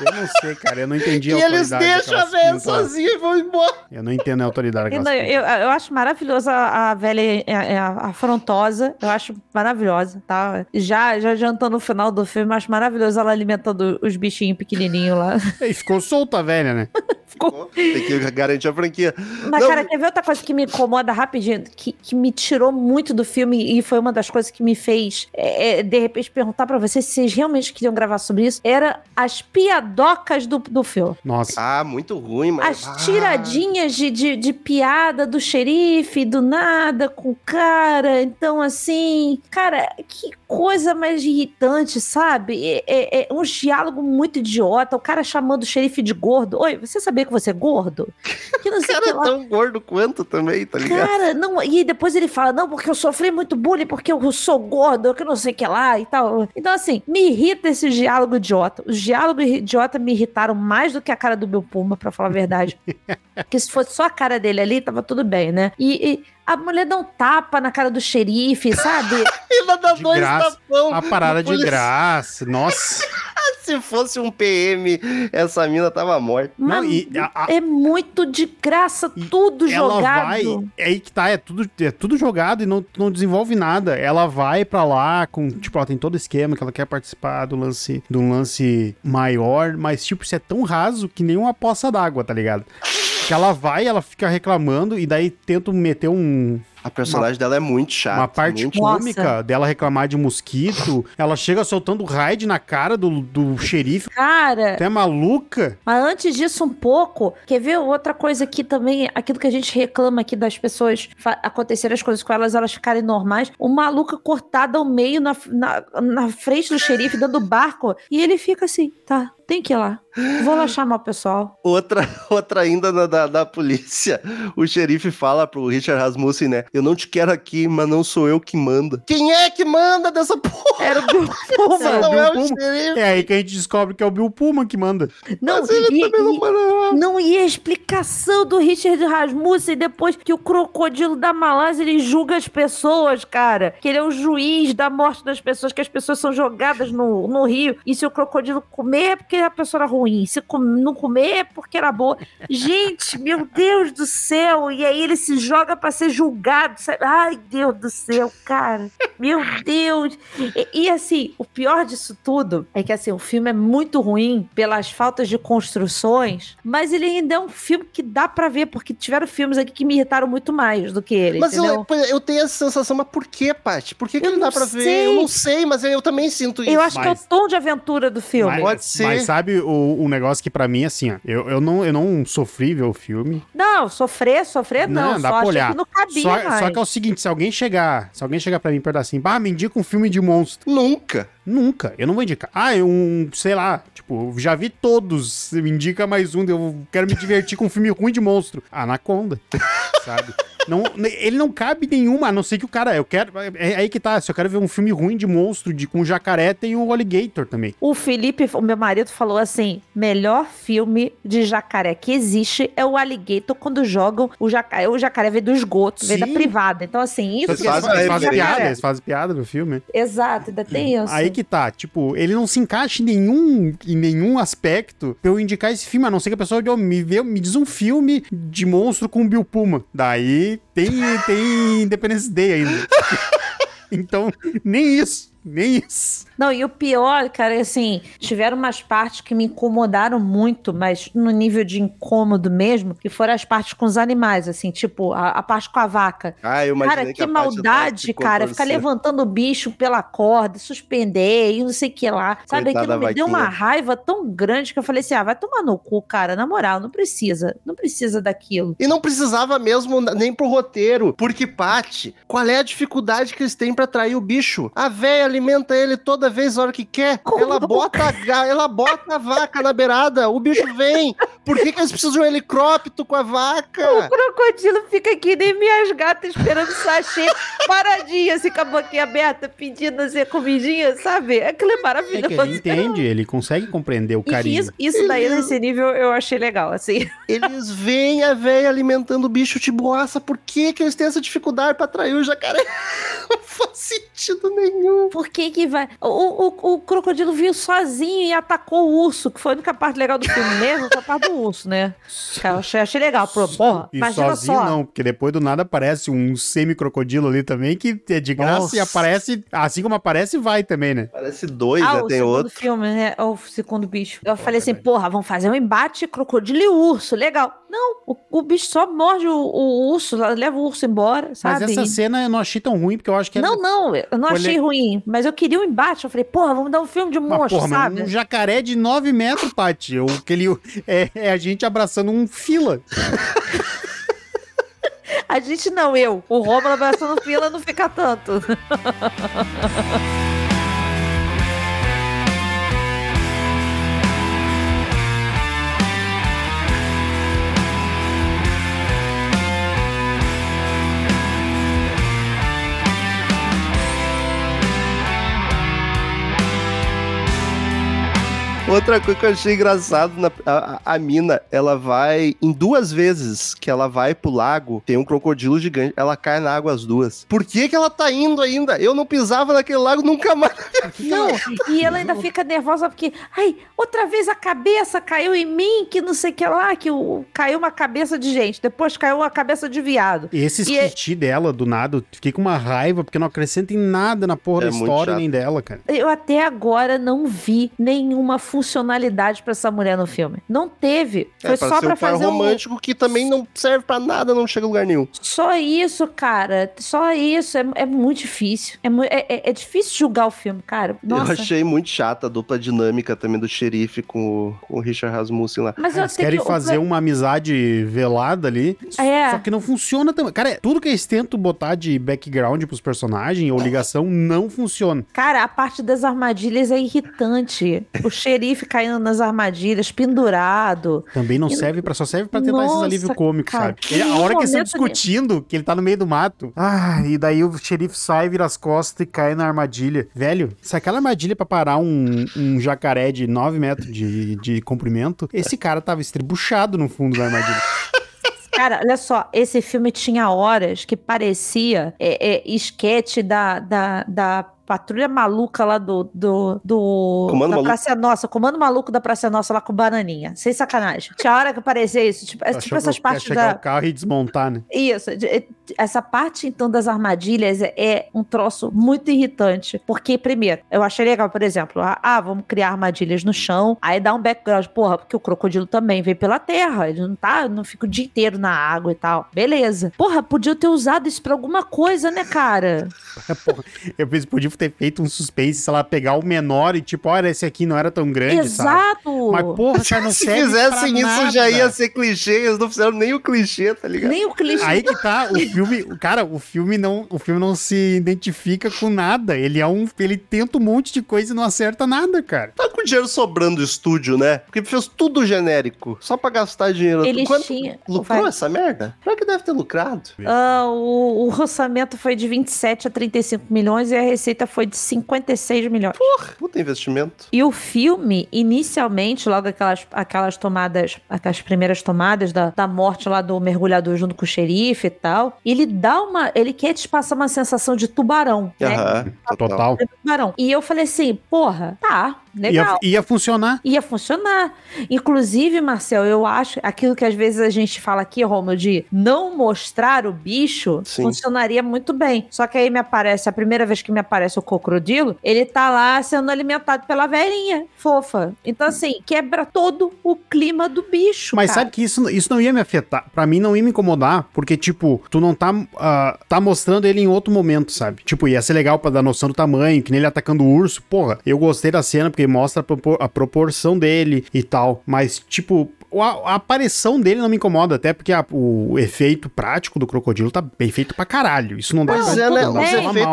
[SPEAKER 2] Eu não sei, cara. Eu não entendi
[SPEAKER 1] E
[SPEAKER 2] a
[SPEAKER 1] eles
[SPEAKER 2] autoridade
[SPEAKER 1] deixam a
[SPEAKER 2] daquelas
[SPEAKER 1] véia
[SPEAKER 2] pintas.
[SPEAKER 1] sozinha e vão embora.
[SPEAKER 2] Eu não entendo a autoridade
[SPEAKER 3] Eu,
[SPEAKER 2] daquelas
[SPEAKER 3] eu, eu acho maravilhosa a, a velha é, é, afrontosa. Eu acho maravilhosa, tá? Já, já jantando no final do filme, acho maravilhoso ela alimentando os bichinhos pequenininhos lá.
[SPEAKER 2] E ficou solta a velha, né?
[SPEAKER 3] Ficou
[SPEAKER 1] Tem que garantir a franquia.
[SPEAKER 3] Mas,
[SPEAKER 1] Não,
[SPEAKER 3] cara, quer ver outra coisa que me incomoda rapidinho? Que, que me tirou muito do filme e foi uma das coisas que me fez, é, é, de repente, perguntar pra vocês se vocês realmente queriam gravar sobre isso. Era as piadocas do, do filme.
[SPEAKER 2] Nossa.
[SPEAKER 1] Ah, muito ruim, mas...
[SPEAKER 3] As tiradinhas de, de, de piada do xerife, do nada, com o cara. Então, assim, cara, que coisa mais irritante, sabe? É, é, é um diálogo muito idiota. O cara chamando o xerife de gordo. Oi, você sabia que você é gordo? Que não
[SPEAKER 1] O
[SPEAKER 3] sei o
[SPEAKER 1] cara
[SPEAKER 3] que
[SPEAKER 1] é
[SPEAKER 3] lá.
[SPEAKER 1] tão gordo quanto também, tá ligado?
[SPEAKER 3] Cara, não. E depois ele fala, não, porque eu sofri muito bullying, porque eu sou gordo, que não sei o que lá e tal. Então, assim, me irrita esse diálogo idiota. Os diálogos idiota me irritaram mais do que a cara do meu Puma, pra falar a verdade. Porque se fosse só a cara dele ali, tava tudo bem, né? E, e a mulher dá um tapa na cara do xerife, sabe?
[SPEAKER 1] Ainda dá
[SPEAKER 2] De
[SPEAKER 1] dois
[SPEAKER 2] graça.
[SPEAKER 1] tapão.
[SPEAKER 2] Uma parada de graça. Nossa.
[SPEAKER 1] Se fosse um PM, essa mina tava morta.
[SPEAKER 2] Não,
[SPEAKER 3] Mas
[SPEAKER 2] e a- a-
[SPEAKER 3] é muito de graça, tudo
[SPEAKER 2] ela
[SPEAKER 3] jogado.
[SPEAKER 2] vai. É aí que tá, é tudo, é tudo jogado e não, não desenvolve nada. Ela vai pra lá com. Tipo, ela tem todo o esquema que ela quer participar do lance, de um lance maior, mas, tipo, isso é tão raso que nem uma poça d'água, tá ligado? Que ela vai, ela fica reclamando e daí tenta meter um,
[SPEAKER 1] A personagem dela é muito chata.
[SPEAKER 2] uma parte
[SPEAKER 1] muito...
[SPEAKER 3] Nossa.
[SPEAKER 2] cômica dela reclamar de mosquito. Ela chega soltando raid na cara do, do xerife.
[SPEAKER 3] Cara,
[SPEAKER 2] Até maluca.
[SPEAKER 3] Mas antes disso, um pouco, quer ver outra coisa aqui também? Aquilo que a gente reclama aqui das pessoas acontecerem as coisas com elas, elas ficarem normais. O maluco cortado ao meio na, na, na frente do xerife, dando barco, e ele fica assim: tá, tem que ir lá. Vou lá chamar o pessoal.
[SPEAKER 1] Outra, outra ainda na- da, da polícia. O xerife fala pro Richard Rasmussen, né? Eu não te quero aqui, mas não sou eu que manda. Quem é que manda dessa porra?
[SPEAKER 3] Era o Bill Pullman.
[SPEAKER 1] não
[SPEAKER 2] Bill
[SPEAKER 1] é o
[SPEAKER 2] Pullman.
[SPEAKER 1] xerife.
[SPEAKER 2] É aí que a gente descobre que é o Bill Pullman que manda.
[SPEAKER 3] Não,
[SPEAKER 1] Mas ele
[SPEAKER 3] e,
[SPEAKER 1] também não
[SPEAKER 3] e-
[SPEAKER 1] manda.
[SPEAKER 3] não, e a explicação do Richard Rasmussen depois que o crocodilo da Malásia ele julga as pessoas, cara. Que ele é o juiz da morte das pessoas, que as pessoas são jogadas no, no rio. E se o crocodilo comer é porque a pessoa era ruim. Se com- não comer é porque era boa. Gente, meu Deus do céu. E aí ele se joga pra ser julgado. sabe? Ai, Deus do céu, cara. Meu Deus. E, e, assim, o pior disso tudo é que assim, o filme é muito ruim pelas faltas de construções, mas ele ainda é um filme que dá pra ver, porque tiveram filmes aqui que me irritaram muito mais do que ele,
[SPEAKER 1] Mas eu, pô, eu tenho essa sensação, mas por que, Paty? Por que, que não dá pra ver?
[SPEAKER 3] sei.
[SPEAKER 1] Eu não sei, mas eu, eu também sinto isso.
[SPEAKER 3] Eu acho que é
[SPEAKER 2] Mas-
[SPEAKER 3] o tom de aventura do filme.
[SPEAKER 2] Mas,
[SPEAKER 1] Pode ser.
[SPEAKER 2] Mas sabe o, o negócio que pra mim, assim, ó, eu, eu, não, eu não sofri ver o filme.
[SPEAKER 3] Não, sofrer, sofrer não.
[SPEAKER 2] Não, dá
[SPEAKER 3] só
[SPEAKER 2] pra olhar.
[SPEAKER 3] que não cabia
[SPEAKER 2] Só,
[SPEAKER 3] mais.
[SPEAKER 2] só que é o seguinte, se alguém chegar, se alguém chegar pra mim e perguntar assim, bah, me indica um filme de monstro.
[SPEAKER 1] Nunca.
[SPEAKER 2] Nunca, eu não vou indicar. Ah, é um, sei lá, tipo, já vi todos, você me indica mais um, eu quero me divertir com um filme ruim de monstro. Anaconda, sabe? Não, ele não cabe nenhuma, a não ser que o cara, eu quero, é aí que tá, se eu quero ver um filme ruim de monstro, de, com jacaré, tem o Alligator também.
[SPEAKER 3] O Felipe, o meu marido, falou assim: melhor filme de jacaré que existe é o Alligator quando jogam o jacaré. O jacaré vem do esgoto, vem da
[SPEAKER 2] Sim.
[SPEAKER 3] privada. Então, assim, isso
[SPEAKER 2] Eles
[SPEAKER 3] que é
[SPEAKER 1] fazem-
[SPEAKER 2] fazem
[SPEAKER 1] jacaré.
[SPEAKER 2] piada, eles fazem piada no filme.
[SPEAKER 3] Exato, ainda tem isso.
[SPEAKER 2] Aí que tá, tipo, ele não se encaixa em nenhum, em nenhum aspecto pra eu indicar esse filme, a não ser que a pessoa "Ô, me, vê, me diz um filme de monstro com Bill Puma. Daí tem, tem Independence Day ainda. então, nem isso. Nem isso.
[SPEAKER 3] Não, e o pior, cara, é assim, tiveram umas partes que me incomodaram muito, mas no nível de incômodo mesmo, que foram as partes com os animais, assim, tipo, a, a parte com a vaca.
[SPEAKER 1] Ah, eu imaginei
[SPEAKER 3] Cara,
[SPEAKER 1] que
[SPEAKER 3] que maldade, cara. Ficar levantando o bicho pela corda, suspender e não sei o que lá. Sabe,
[SPEAKER 1] Coitada
[SPEAKER 3] aquilo me deu uma raiva tão grande que eu falei assim: ah, vai tomar no cu, cara. Na moral, não precisa. Não precisa daquilo.
[SPEAKER 1] E não precisava mesmo nem pro roteiro. Porque, Paty, qual é a dificuldade que eles têm pra atrair o bicho? A véia alimenta ele toda vez a hora que quer.
[SPEAKER 3] Como?
[SPEAKER 1] Ela bota a, ela bota a vaca na beirada. O bicho vem. Por que, que eles precisam de um helicóptero com a
[SPEAKER 3] O
[SPEAKER 1] vaca?
[SPEAKER 3] crocodilo fica aqui, nem minhas gatas esperando o sachê, paradinha, assim, com a boquinha aberta, pedindo assim, a comidinha, sabe? Aquilo é
[SPEAKER 2] É
[SPEAKER 3] maravilhoso.
[SPEAKER 2] ele entende, ele consegue compreender o carinho.
[SPEAKER 3] isso, isso daí, nesse nível, eu achei legal, assim.
[SPEAKER 1] Eles veem a véia alimentando o bicho de boaça. Por que, que eles têm essa dificuldade pra atrair o jacaré? Não faz sentido nenhum.
[SPEAKER 3] Por que que vai... O, o, o crocodilo viu sozinho e atacou o urso, que foi a única parte legal do filme mesmo, foi a parte do urso, né? Eu achei, achei legal. Pô, porra,
[SPEAKER 2] E sozinho
[SPEAKER 3] só.
[SPEAKER 2] não, porque depois do nada aparece um semi-crocodilo ali também, que é de graça e
[SPEAKER 1] Nossa.
[SPEAKER 2] aparece, assim como aparece, vai também, né?
[SPEAKER 1] Parece dois,
[SPEAKER 3] ah,
[SPEAKER 1] né?
[SPEAKER 3] o
[SPEAKER 1] Tem
[SPEAKER 3] segundo
[SPEAKER 1] outro.
[SPEAKER 3] filme, né? O segundo bicho. Eu falei assim, porra, vamos fazer um embate crocodilo e urso, legal. Não, o, o bicho só morde o, o urso, leva o urso embora, sabe?
[SPEAKER 2] Mas essa cena eu não achei tão ruim, porque eu acho que
[SPEAKER 3] Não, não, eu não achei ruim, mas eu queria um embate. Eu falei, porra, vamos dar um filme de
[SPEAKER 2] Mas,
[SPEAKER 3] monstro,
[SPEAKER 2] porra,
[SPEAKER 3] sabe?
[SPEAKER 2] um jacaré de 9 metros, Paty. O que ele é, é a gente abraçando um fila.
[SPEAKER 3] A gente não, eu. O Romulo abraçando fila não fica tanto.
[SPEAKER 1] Outra coisa que eu achei engraçado, na, a, a- mina, ela vai, em duas vezes que ela vai pro lago, tem um crocodilo gigante, ela cai na água as duas. Por que que ela tá indo ainda? Eu não pisava naquele lago nunca mais.
[SPEAKER 3] Não, e ela ainda fica nervosa porque, ai, outra vez a cabeça caiu em mim, que não sei o que lá, que o, caiu uma cabeça de gente, depois caiu uma cabeça de viado.
[SPEAKER 2] E esse
[SPEAKER 3] E é-
[SPEAKER 2] skit dela, do nada, eu fiquei com uma raiva, porque não acrescenta em nada na porra
[SPEAKER 1] É
[SPEAKER 2] da história
[SPEAKER 1] chato.
[SPEAKER 2] nem dela, cara.
[SPEAKER 3] Eu até agora não vi nenhuma funcionalidade pra essa mulher no filme. Não teve. Foi
[SPEAKER 1] é,
[SPEAKER 3] só
[SPEAKER 1] ser
[SPEAKER 3] pra
[SPEAKER 1] um par
[SPEAKER 3] fazer um...
[SPEAKER 1] romântico que também não serve pra nada, não chega a lugar nenhum.
[SPEAKER 3] Só isso, cara. Só isso. É, é muito difícil. É, é- é- é difícil julgar o filme, cara. Nossa.
[SPEAKER 1] Eu achei muito chata a dupla dinâmica também do xerife com o, com o Richard Rasmussen lá.
[SPEAKER 3] Mas eu
[SPEAKER 2] Eles querem
[SPEAKER 3] que
[SPEAKER 2] fazer uma amizade velada ali,
[SPEAKER 3] É.
[SPEAKER 2] só que não funciona também. Cara, tudo que eles tentam botar de background pros personagens ou ligação não funciona.
[SPEAKER 3] Cara, a parte das armadilhas é irritante. O xerife caindo nas armadilhas, pendurado.
[SPEAKER 2] Também não
[SPEAKER 3] E-
[SPEAKER 2] serve para só serve pra tentar esses alívio cômico,
[SPEAKER 3] cara,
[SPEAKER 2] sabe? Ele- a hora que eles estão discutindo, que ele tá no meio do mato. Ah, e daí o xerife sai, vira as costas e cai na armadilha. Velho, se aquela armadilha pra parar um, um jacaré de 9 metros de, de comprimento, esse cara tava estribuchado no fundo da armadilha.
[SPEAKER 3] Cara, olha só, esse filme tinha horas que parecia é, é, esquete da, da, da patrulha maluca lá do. do, do
[SPEAKER 1] Comando
[SPEAKER 3] da
[SPEAKER 1] Maluco.
[SPEAKER 3] Praça Nossa, comando maluco da Praça Nossa lá com bananinha. Sem sacanagem. Tinha hora que parecia isso. Tipo, é, tipo essas partes da.
[SPEAKER 2] o carro e desmontar, né?
[SPEAKER 3] Isso, essa parte então das armadilhas é, é um troço muito irritante. Porque, primeiro, eu achei legal, por exemplo, ah, vamos criar armadilhas no chão, aí dá um background, porra, porque o crocodilo também vem pela terra, ele não tá, não fica o dia inteiro na água e tal. Beleza. Porra, podia ter usado isso pra alguma coisa, né, cara?
[SPEAKER 2] Porra, eu pensei, podia ter feito um suspense, sei lá, pegar o menor e tipo, olha, esse aqui não era tão grande, sabe?
[SPEAKER 3] Exato.
[SPEAKER 2] Mas porra, cara, não
[SPEAKER 1] Se fizessem isso,
[SPEAKER 2] nada.
[SPEAKER 1] já ia ser clichê. Eles não fizeram nem o clichê, tá ligado?
[SPEAKER 3] Nem o clichê.
[SPEAKER 2] Aí que tá, o filme, cara, o filme não, o filme não se identifica com nada. Ele é um, ele tenta um monte de coisa e não acerta nada, cara.
[SPEAKER 1] Tá com dinheiro sobrando do estúdio, né? Porque fez tudo genérico. Só pra gastar dinheiro.
[SPEAKER 3] Eles
[SPEAKER 1] Quanto
[SPEAKER 3] tinham-
[SPEAKER 1] lucrou
[SPEAKER 3] vai-
[SPEAKER 1] essa merda? Pior que deve ter lucrado.
[SPEAKER 3] Ah, o, o orçamento foi de 27 a 35 milhões e a receita foi de 56 milhões.
[SPEAKER 1] Puta investimento.
[SPEAKER 3] E o filme, inicialmente, logo aquelas, aquelas tomadas, aquelas primeiras tomadas da, da morte lá do mergulhador junto com o xerife e tal, ele dá uma. Ele quer te passar uma sensação de tubarão, né?
[SPEAKER 1] Aham, total.
[SPEAKER 3] De Tubarão. E eu falei assim, porra, tá,
[SPEAKER 2] Ia,
[SPEAKER 3] legal.
[SPEAKER 2] ia funcionar.
[SPEAKER 3] Ia funcionar. Inclusive, Marcel, eu acho aquilo que às vezes a gente fala aqui, Romulo, de não mostrar o bicho,
[SPEAKER 1] Sim.
[SPEAKER 3] funcionaria muito bem. Só que aí me aparece, a primeira vez que me aparece o crocodilo, ele tá lá sendo alimentado pela velhinha, fofa. Então, assim, quebra todo o clima do bicho.
[SPEAKER 2] Mas
[SPEAKER 3] cara.
[SPEAKER 2] sabe que isso, isso não ia me afetar. Pra mim, não ia me incomodar, porque, tipo, tu não tá, ah, tá mostrando ele em outro momento, sabe? Tipo, ia ser legal pra dar noção do tamanho, que nem ele atacando o urso. Porra, eu gostei da cena porque mostra a, propor- a proporção dele e tal. Mas, tipo. A, a aparição dele não me incomoda, até porque a- o efeito prático do crocodilo tá bem feito pra caralho. Isso não dá pra,
[SPEAKER 1] é, né?
[SPEAKER 2] não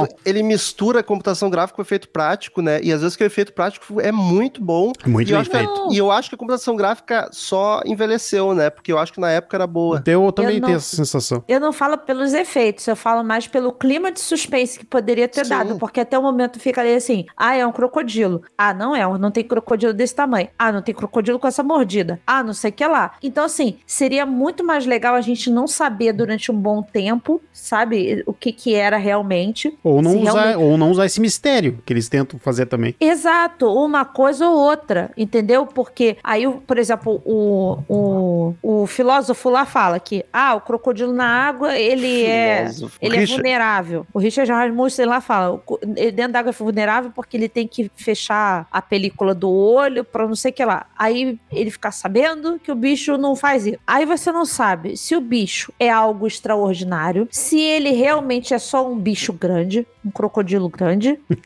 [SPEAKER 1] Os ele mistura computação gráfica com o efeito prático, né? E às vezes que o efeito prático é muito bom.
[SPEAKER 2] Muito bem feito.
[SPEAKER 1] e eu acho que a computação gráfica só envelheceu, né? Porque eu acho que na época era boa.
[SPEAKER 2] Eu também
[SPEAKER 3] Eu não-
[SPEAKER 2] tenho essa sensação.
[SPEAKER 3] Eu não falo pelos efeitos, eu falo mais pelo clima de suspense que poderia ter
[SPEAKER 1] Sim.
[SPEAKER 3] dado, porque até o momento fica ali assim: ah, é um crocodilo. Ah, não é, não tem crocodilo desse tamanho. Ah, não tem crocodilo com essa mordida. Ah, não sei o que lá. Então, assim, seria muito mais legal a gente não saber durante um bom tempo, sabe, o que que era realmente.
[SPEAKER 2] Ou não, usar,
[SPEAKER 3] realmente-
[SPEAKER 2] ou não usar esse mistério que eles tentam fazer também.
[SPEAKER 3] Exato, uma coisa ou outra, entendeu? Porque aí, por exemplo, o, o, o filósofo lá fala que, ah, o crocodilo na água, ele é...
[SPEAKER 1] Filósofo.
[SPEAKER 3] Ele é
[SPEAKER 1] Richard.
[SPEAKER 3] vulnerável. O Richard Rasmussen lá fala, ele dentro da água é vulnerável porque ele tem que fechar a película do olho pra não sei o que lá. Aí ele fica sabendo que o bicho não faz isso. Aí você não sabe se o bicho é algo extraordinário, se ele realmente é só um bicho grande, um crocodilo grande,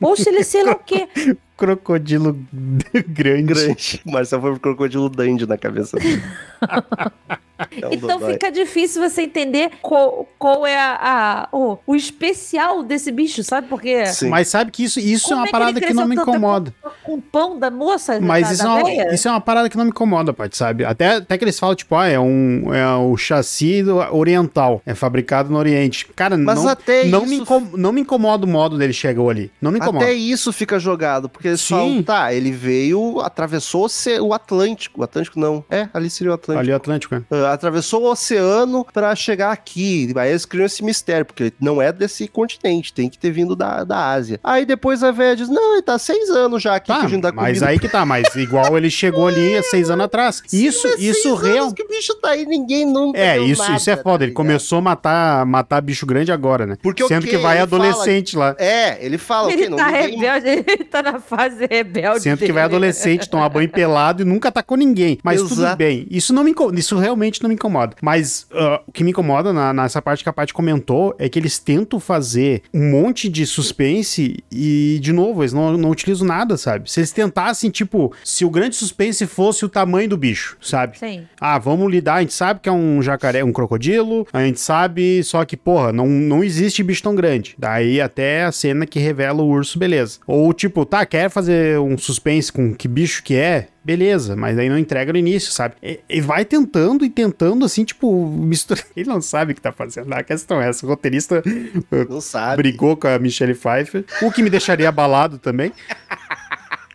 [SPEAKER 3] ou se ele sei lá o quê.
[SPEAKER 2] Crocodilo grande.
[SPEAKER 1] Grande. Marcel foi pro crocodilo dandy na cabeça dele. É um
[SPEAKER 3] Então fica difícil você entender qual, qual é a, a- o, o especial desse bicho, sabe? Porque
[SPEAKER 1] Sim.
[SPEAKER 2] Mas sabe que isso, isso é
[SPEAKER 3] Como
[SPEAKER 2] uma
[SPEAKER 3] é que
[SPEAKER 2] parada que não me incomoda.
[SPEAKER 3] com o pão da moça,
[SPEAKER 2] Mas
[SPEAKER 3] da,
[SPEAKER 2] isso,
[SPEAKER 3] da
[SPEAKER 2] é uma, isso é uma parada que não me incomoda, Paty, sabe? Até, até que eles falam, tipo, ah, é, um, é o chassi do- oriental, é fabricado no Oriente. Cara,
[SPEAKER 1] Mas
[SPEAKER 2] não,
[SPEAKER 1] até
[SPEAKER 2] não,
[SPEAKER 1] isso-
[SPEAKER 2] me incom- não me incomoda o modo dele chegou ali. Não me incomoda.
[SPEAKER 1] Até isso fica jogado, porque eles
[SPEAKER 2] Sim.
[SPEAKER 1] falam, tá, ele veio, atravessou o Atlântico. O Atlântico não. É, ali seria o Atlântico.
[SPEAKER 2] Ali o Atlântico, né?
[SPEAKER 1] Ah, atravessou o oceano pra chegar aqui. Aí eles criam esse mistério, porque não é desse continente, tem que ter vindo da, da Ásia. Aí depois a velha diz: Não, ele tá seis anos já aqui
[SPEAKER 2] Tá,
[SPEAKER 1] que a gente dá
[SPEAKER 2] mas
[SPEAKER 1] comida.
[SPEAKER 2] aí que tá, mas igual ele chegou ali há seis anos atrás. Isso,
[SPEAKER 1] Mas
[SPEAKER 2] isso real.
[SPEAKER 1] que o bicho tá aí, ninguém nunca.
[SPEAKER 2] É, isso,
[SPEAKER 1] nada,
[SPEAKER 2] isso é
[SPEAKER 1] tá
[SPEAKER 2] foda. Ele
[SPEAKER 1] ligado?
[SPEAKER 2] começou a matar, matar bicho grande agora, né?
[SPEAKER 1] Porque
[SPEAKER 2] Sendo
[SPEAKER 1] quê?
[SPEAKER 2] que vai
[SPEAKER 1] Ele
[SPEAKER 2] adolescente lá.
[SPEAKER 1] É, ele fala o quê?
[SPEAKER 3] Ele
[SPEAKER 1] Não,
[SPEAKER 3] tá
[SPEAKER 1] ninguém-
[SPEAKER 3] rebelde, ele tá na fase rebelde.
[SPEAKER 2] Sendo que vai adolescente, tomar banho pelado e nunca atacou ninguém. Mas tudo
[SPEAKER 1] Exato.
[SPEAKER 2] bem. Isso não me Isso realmente não me incomoda. Mas ah, o que me incomoda na- nessa parte que a Paty comentou é que eles tentam fazer um monte de suspense e, de novo, eles não, não utilizam nada, sabe? Se eles tentassem, tipo, se o grande suspense fosse o tamanho do bicho, sabe?
[SPEAKER 3] Sim.
[SPEAKER 2] Ah, vamos lidar, a gente sabe que é um jacaré, um crocodilo, a gente sabe, só que, porra, não, não existe bicho tão grande. Daí até a cena que revela o urso, beleza. Ou tipo, tá, quer fazer um suspense com que bicho que é? Beleza, mas aí não entrega no início, sabe? E, e vai tentando e tentando, assim, tipo, misturar. Ele não sabe o que tá fazendo. A questão é essa. O roteirista uh,
[SPEAKER 1] Não sabe.
[SPEAKER 2] brigou com a Michelle Pfeiffer, o que me deixaria abalado também.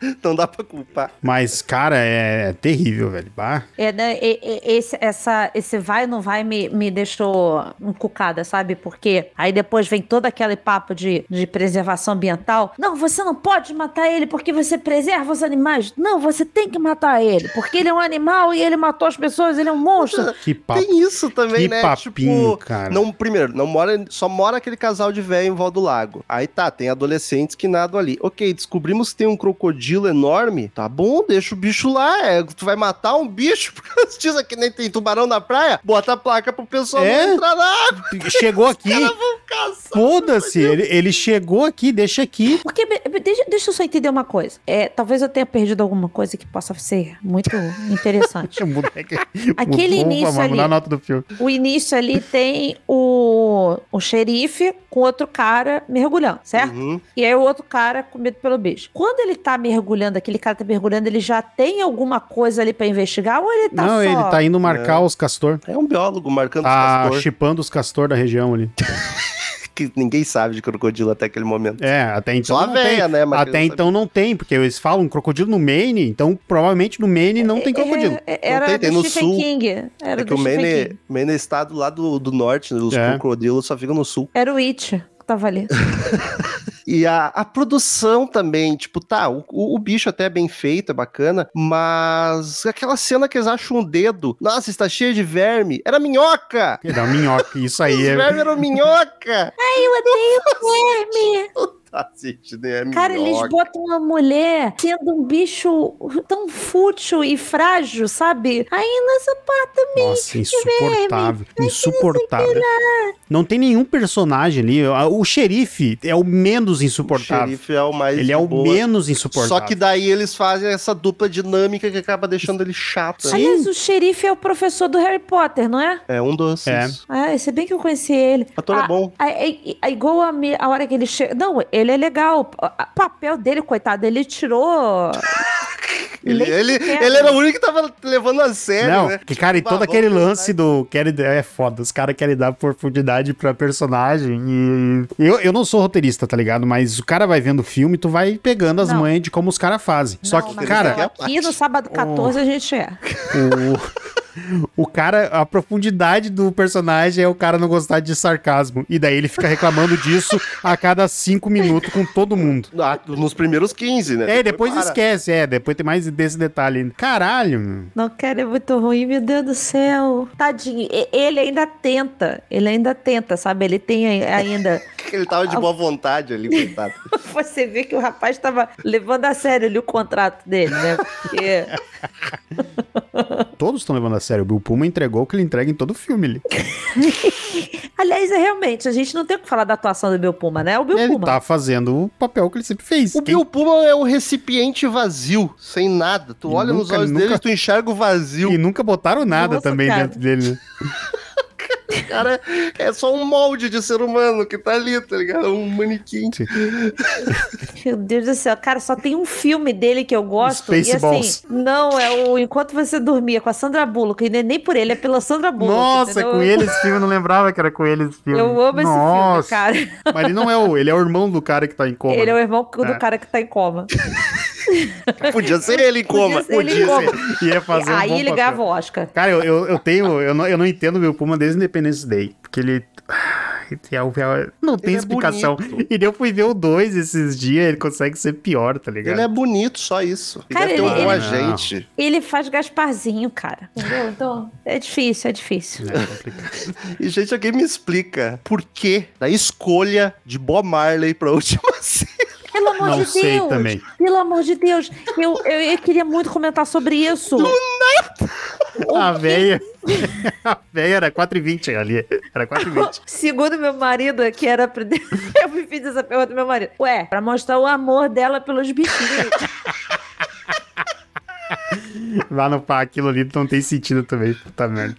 [SPEAKER 1] Não dá pra culpar.
[SPEAKER 2] Mas, cara, é terrível, velho. Bah.
[SPEAKER 3] É, né, e- e- esse, essa, esse vai ou não vai me, me deixou encucada, sabe? Porque aí depois vem todo aquele papo de, de preservação ambiental. Não, você não pode matar ele porque você preserva os animais. Não, você tem que matar ele, porque ele é um animal e ele matou as pessoas, ele é um monstro.
[SPEAKER 2] Que papo.
[SPEAKER 1] Tem isso também,
[SPEAKER 2] que
[SPEAKER 1] né?
[SPEAKER 2] papinho,
[SPEAKER 1] tipo,
[SPEAKER 2] cara.
[SPEAKER 1] Não, primeiro, não mora, só mora aquele casal de velho em volta do lago. Aí tá, tem adolescentes que nadam ali. Ok, descobrimos que tem um crocodilo enorme. Tá bom, deixa o bicho lá. É, tu vai matar um bicho? Porque diz que nem tem tubarão na praia. Bota a placa pro pessoal
[SPEAKER 2] É?
[SPEAKER 1] não entrar na água.
[SPEAKER 2] Chegou aqui. Foda-se, ele, ele chegou aqui, deixa aqui.
[SPEAKER 3] Porque, deixa, deixa eu só entender uma coisa. É, talvez eu tenha perdido alguma coisa que possa ser muito interessante. Aquele
[SPEAKER 2] Vou-
[SPEAKER 3] início ali.
[SPEAKER 2] a nota do filme.
[SPEAKER 3] O início ali tem o, o xerife com outro cara mergulhando, certo?
[SPEAKER 1] Uhum.
[SPEAKER 3] E aí o outro cara com medo pelo bicho. Quando ele tá mergulhando, aquele cara tá mergulhando, ele já tem alguma coisa ali pra investigar ou ele tá
[SPEAKER 2] Não,
[SPEAKER 3] só...
[SPEAKER 2] ele tá indo marcar os castor.
[SPEAKER 1] É um biólogo marcando os
[SPEAKER 2] Tá
[SPEAKER 1] castor,
[SPEAKER 2] chipando os castor da região ali.
[SPEAKER 1] que ninguém sabe de crocodilo até aquele momento.
[SPEAKER 2] É, até então
[SPEAKER 1] Só a
[SPEAKER 2] não
[SPEAKER 1] véia,
[SPEAKER 2] tem.
[SPEAKER 1] né? Mas
[SPEAKER 2] Até
[SPEAKER 1] não
[SPEAKER 2] então não tem, porque eles falam crocodilo no Maine, então provavelmente no Maine não tem crocodilo.
[SPEAKER 3] É, é, era
[SPEAKER 1] Não tem, tem
[SPEAKER 3] do
[SPEAKER 1] no
[SPEAKER 3] Stephen
[SPEAKER 1] sul.
[SPEAKER 3] King. Era
[SPEAKER 1] É que
[SPEAKER 3] do
[SPEAKER 1] o Maine,
[SPEAKER 3] King.
[SPEAKER 1] Maine é estado lá do, do norte, né? os
[SPEAKER 2] É.
[SPEAKER 1] crocodilos só ficam no sul.
[SPEAKER 3] Era o It que tava ali.
[SPEAKER 1] E a, a produção também, tipo, tá, o, o, bicho até é bem feito, é bacana, mas aquela cena que eles acham um dedo, nossa, está cheio de verme, era minhoca!
[SPEAKER 2] Dá minhoca, isso
[SPEAKER 1] Os
[SPEAKER 2] aí é.
[SPEAKER 1] vermes eram minhoca!
[SPEAKER 3] Eu odeio verme!
[SPEAKER 1] Assiste, né?
[SPEAKER 3] Cara, eles botam uma mulher sendo um bicho tão fútil e frágil, sabe? Aí nessa parte também.
[SPEAKER 2] Nossa, insuportável. Insuportável. Não tem nenhum personagem ali. O xerife é o menos
[SPEAKER 1] O
[SPEAKER 2] insuportável.
[SPEAKER 1] xerife é o mais
[SPEAKER 2] Ele é o
[SPEAKER 1] boa.
[SPEAKER 2] menos insuportável.
[SPEAKER 1] Só que daí eles fazem essa dupla dinâmica que acaba deixando ele chato. né?
[SPEAKER 3] Aliás, o xerife é o professor do Harry Potter, não é?
[SPEAKER 1] É um doce.
[SPEAKER 2] É.
[SPEAKER 3] Ah, se bem que eu conheci ele.
[SPEAKER 1] O ator é
[SPEAKER 3] Ah,
[SPEAKER 1] bom.
[SPEAKER 3] ah, É, é- é igual a, a hora que ele chega. Não, ele é legal. O papel dele, coitado, ele tirou.
[SPEAKER 1] Ele, ele, ele era o único que tava levando a sério,
[SPEAKER 2] Não,
[SPEAKER 1] né?
[SPEAKER 2] que cara, e
[SPEAKER 1] Bah,
[SPEAKER 2] todo
[SPEAKER 1] vamos
[SPEAKER 2] aquele lance do. Querem, é foda, os caras querem dar profundidade pra personagem. E. Eu, eu não sou roteirista, tá ligado? Mas o cara vai vendo o filme, tu vai pegando as
[SPEAKER 3] Não.
[SPEAKER 2] manhas de como os caras fazem. Só que, cara,
[SPEAKER 3] aqui no sábado 14 a gente é.
[SPEAKER 2] o, o cara, a profundidade do personagem é o cara não gostar de sarcasmo. E daí ele fica reclamando disso a cada cinco minutos com todo mundo.
[SPEAKER 1] Ah, nos primeiros 15, né?
[SPEAKER 2] É, depois
[SPEAKER 1] para.
[SPEAKER 2] esquece, é, depois tem mais desse detalhe ainda. Caralho, meu.
[SPEAKER 3] Não quero, é muito ruim, meu Deus do céu. Tadinho, ele ainda tenta, ele ainda tenta, sabe? Ele tem ai- ainda.
[SPEAKER 1] Ele tava de boa vontade ali, coitado.
[SPEAKER 3] Você vê que o rapaz estava levando a sério ali o contrato dele, né? Porque.
[SPEAKER 2] Todos estão levando a sério. O Bill Puma entregou o que ele entrega em todo o filme ali.
[SPEAKER 3] Aliás, é realmente, a gente não tem o que falar da atuação do Bill Puma, né? O Bill
[SPEAKER 2] Ele
[SPEAKER 3] Puma.
[SPEAKER 2] tá fazendo o papel que ele sempre fez.
[SPEAKER 1] O
[SPEAKER 2] Quem-
[SPEAKER 1] Bill Puma é um recipiente vazio, sem nada. Tu
[SPEAKER 2] E
[SPEAKER 1] olha nos
[SPEAKER 2] nunca-
[SPEAKER 1] olhos
[SPEAKER 2] nunca-
[SPEAKER 1] dele e tu enxerga o vazio.
[SPEAKER 2] E nunca botaram nada
[SPEAKER 3] Nossa,
[SPEAKER 2] também
[SPEAKER 3] cara.
[SPEAKER 2] dentro dele. né?
[SPEAKER 1] O cara é só um molde de ser humano que tá ali, tá ligado? Um manequim.
[SPEAKER 3] Meu Deus do céu, cara, só tem um filme dele que eu gosto. e
[SPEAKER 2] Spaceballs.
[SPEAKER 3] assim, não, é o Enquanto Você Dormia com a Sandra Bullock. E não é nem por ele, é pela Sandra Bullock.
[SPEAKER 2] Nossa,
[SPEAKER 3] entendeu?
[SPEAKER 2] com ele esse filme, eu não lembrava que era com ele esse filme.
[SPEAKER 3] Eu amo esse
[SPEAKER 2] Nossa.
[SPEAKER 3] filme, cara.
[SPEAKER 2] Mas ele não é o, ele é o irmão do cara que tá em coma.
[SPEAKER 3] Ele é o irmão do
[SPEAKER 2] É.
[SPEAKER 3] cara que tá em coma.
[SPEAKER 1] Podia ser ele em coma.
[SPEAKER 3] ser ele em coma.
[SPEAKER 2] Ia fazer um
[SPEAKER 3] Aí
[SPEAKER 2] bom
[SPEAKER 3] ele
[SPEAKER 2] papel.
[SPEAKER 3] ganhava o Oscar.
[SPEAKER 2] Cara, eu, eu, eu tenho. Eu não, eu não entendo o meu Puma desde Independence Day. Porque ele. é é o- Não tem
[SPEAKER 1] Ele é
[SPEAKER 2] explicação.
[SPEAKER 1] bonito.
[SPEAKER 2] e eu fui ver o 2 esses dias, ele consegue ser pior, tá ligado?
[SPEAKER 1] Ele é bonito, só isso. Ele
[SPEAKER 3] Cara,
[SPEAKER 1] deve ter um
[SPEAKER 3] ele-
[SPEAKER 1] bom
[SPEAKER 3] ele-
[SPEAKER 1] agente.
[SPEAKER 3] Ele faz Gasparzinho, cara. Entendeu? Então, é difícil, é difícil.
[SPEAKER 2] É complicado.
[SPEAKER 1] E, gente, alguém me explica por que da escolha de Bob Marley pra última cena.
[SPEAKER 3] Pelo amor
[SPEAKER 2] Não
[SPEAKER 3] de
[SPEAKER 2] sei
[SPEAKER 3] Deus.
[SPEAKER 2] também.
[SPEAKER 3] Pelo amor de Deus. Eu, eu, eu queria muito comentar sobre isso.
[SPEAKER 2] A véia. A véia era 4,20 ali. Era 4,20.
[SPEAKER 3] Segundo meu marido, que era. pra- Eu me fiz essa pergunta pro meu marido. Ué, pra mostrar o amor dela pelos bichinhos.
[SPEAKER 2] Lá no pá, aquilo ali não tem sentido também. Puta merda.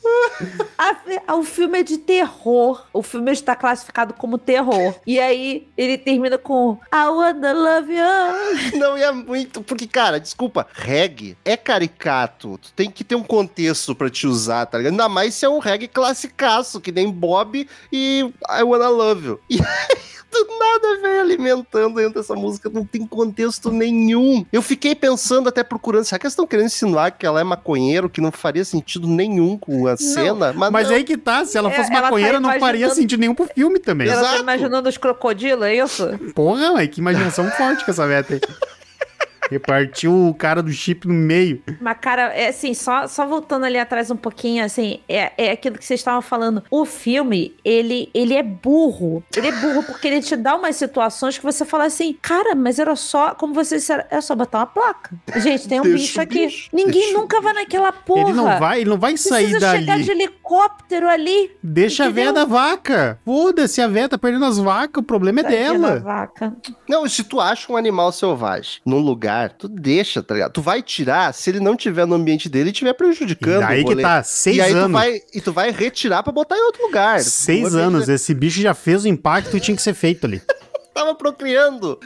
[SPEAKER 3] A o filme é de terror. O filme está classificado como terror. E aí ele termina com I wanna love you.
[SPEAKER 1] Não, e é muito. Porque, cara, desculpa, reggae é caricato. Tu tem que ter um contexto pra te usar, tá ligado? Ainda mais se é um reggae classicaço, que nem Bob e I Wanna Love You. E aí, do nada, velho, alimentando dentro dessa música, não tem contexto nenhum. Eu fiquei pensando, até procurando, será que eles estão querendo insinuar que ela é maconheiro, que não faria sentido nenhum com a cena? Mas,
[SPEAKER 2] Mas
[SPEAKER 1] não.
[SPEAKER 2] aí que tá, se ela
[SPEAKER 3] É,
[SPEAKER 2] fosse
[SPEAKER 3] ela tá
[SPEAKER 2] maconheira, não faria sentido nenhum pro filme também.
[SPEAKER 3] Ela tá
[SPEAKER 1] Exato.
[SPEAKER 3] imaginando os crocodilos, é isso?
[SPEAKER 2] Porra, mas que imaginação forte com essa meta aí. Repartiu o cara do chip no meio.
[SPEAKER 3] Mas, cara, é assim, só, só voltando ali atrás um pouquinho, assim, é, é aquilo que vocês estavam falando. O filme, ele, ele é burro. Ele é burro porque ele te dá umas situações que você fala assim, cara, mas era só, como vocês disseram, é só botar uma placa. Gente, tem um
[SPEAKER 1] Deixa
[SPEAKER 3] bicho aqui.
[SPEAKER 1] bicho,
[SPEAKER 3] Ninguém nunca vai naquela porra.
[SPEAKER 2] Ele não vai, ele não vai sair
[SPEAKER 3] Precisa chegar
[SPEAKER 2] dali.
[SPEAKER 3] de helicóptero ali.
[SPEAKER 2] Deixa a véia da vaca. Foda-se, a véia tá perdendo as vacas, o problema é
[SPEAKER 3] Tadinha da
[SPEAKER 2] dela.
[SPEAKER 3] vaca.
[SPEAKER 1] Não, se tu acha um animal selvagem num lugar, tu deixa, tá ligado? Tu vai tirar se ele não tiver no ambiente dele e estiver
[SPEAKER 2] E
[SPEAKER 1] prejudicando.
[SPEAKER 2] daí
[SPEAKER 1] o
[SPEAKER 2] que tá, seis
[SPEAKER 1] e aí tu
[SPEAKER 2] anos.
[SPEAKER 1] vai e tu vai retirar pra botar em outro lugar.
[SPEAKER 2] Seis
[SPEAKER 1] Tu
[SPEAKER 2] anos, esse bicho já fez o impacto e tinha que ser feito ali.
[SPEAKER 1] Tava procriando.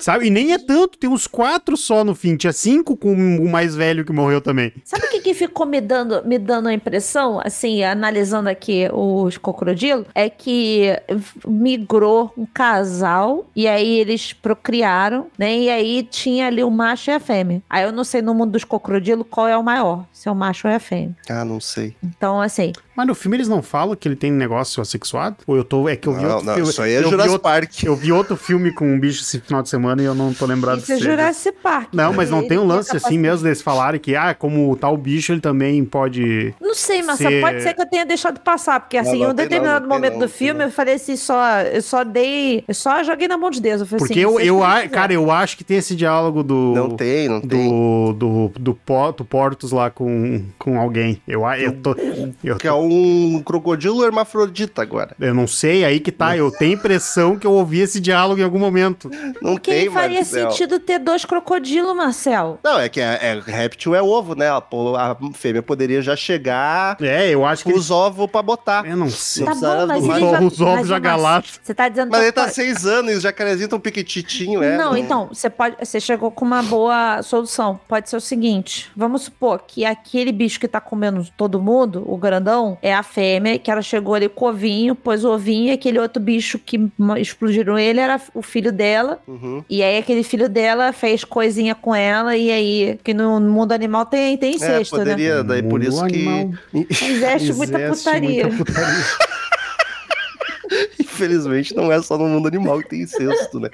[SPEAKER 2] Sabe? E nem é tanto, tem uns quatro só no fim. Tinha cinco com o mais velho que morreu também.
[SPEAKER 3] Sabe o que, que ficou me dando, me dando a impressão, assim, analisando aqui os crocodilos? É que migrou um casal e aí eles procriaram, né? E aí tinha ali o macho e a fêmea. Aí eu não sei no mundo dos crocodilos qual é o maior, se é o macho ou é a fêmea.
[SPEAKER 1] Ah, não sei.
[SPEAKER 3] Então, assim,
[SPEAKER 2] Mas no filme eles não falam que ele tem negócio assexuado? Ou eu tô. É que eu vi
[SPEAKER 1] Não,
[SPEAKER 2] outro
[SPEAKER 1] não,
[SPEAKER 2] filme.
[SPEAKER 1] isso aí é
[SPEAKER 2] eu vi
[SPEAKER 1] Jurassic
[SPEAKER 2] outro-
[SPEAKER 1] Park.
[SPEAKER 2] Eu vi outro filme com um bicho esse final de semana e eu não tô lembrado
[SPEAKER 3] Isso é
[SPEAKER 2] se-
[SPEAKER 3] Jurassic Park.
[SPEAKER 2] Não, mas não
[SPEAKER 3] Ele
[SPEAKER 2] tem um lance assim
[SPEAKER 3] capacidade-
[SPEAKER 2] mesmo deles falarem que, ah, como tal bicho, ele também pode.
[SPEAKER 3] Não sei, Marcelo,
[SPEAKER 2] Ser-
[SPEAKER 3] pode ser que eu tenha deixado passar, porque assim,
[SPEAKER 1] não
[SPEAKER 3] em um determinado momento
[SPEAKER 1] não,
[SPEAKER 3] do filme
[SPEAKER 1] não.
[SPEAKER 3] eu falei assim, só, eu só dei, eu só joguei na mão de Deus. Eu falei
[SPEAKER 2] Porque
[SPEAKER 3] assim,
[SPEAKER 2] eu, eu a- cara, eu acho que tem esse diálogo do.
[SPEAKER 1] Não tem, não tem.
[SPEAKER 2] Do, do, do, Po- do Portos lá com, com alguém. Eu, a- eu, tô, eu,
[SPEAKER 1] Que é um crocodilo hermafrodita agora.
[SPEAKER 2] eu não sei, aí que tá. Eu tenho a impressão que eu ouvi esse diálogo em algum momento.
[SPEAKER 1] Não
[SPEAKER 3] Porque
[SPEAKER 1] tem,
[SPEAKER 3] faria
[SPEAKER 1] Marcel.
[SPEAKER 3] sentido ter dois crocodilos, Marcel.
[SPEAKER 1] Não, é que é, é- réptil é ovo, né? A, a fêmea poderia já chegar
[SPEAKER 2] É, eu acho
[SPEAKER 1] com
[SPEAKER 2] que.
[SPEAKER 1] os ovos pra botar.
[SPEAKER 2] Eu não sei.
[SPEAKER 1] Não
[SPEAKER 3] Tá bom, mas ele já...
[SPEAKER 2] Os ovos já galados.
[SPEAKER 3] Você tá dizendo
[SPEAKER 1] Mas ele tá
[SPEAKER 3] pode-
[SPEAKER 1] seis anos e os jacarezinhos tão piquititinho, é?
[SPEAKER 3] Não, então, você pode. Você chegou com uma boa solução. Pode ser o seguinte: vamos supor que aquele bicho que tá comendo todo mundo, o grandão, é a fêmea, que ela chegou ali com o ovinho, pôs o ovinho, e aquele outro bicho que explodiram ele era o filho dela.
[SPEAKER 1] Uhum.
[SPEAKER 3] E aí aquele filho dela fez coisinha com ela, e aí. Que no mundo animal tem, tem
[SPEAKER 1] É,
[SPEAKER 3] incesto, né?
[SPEAKER 1] poderia, daí por isso
[SPEAKER 2] animal.
[SPEAKER 1] que.
[SPEAKER 3] Existe muita putaria.
[SPEAKER 2] muita putaria.
[SPEAKER 1] Infelizmente não é só no mundo animal que tem incesto, né?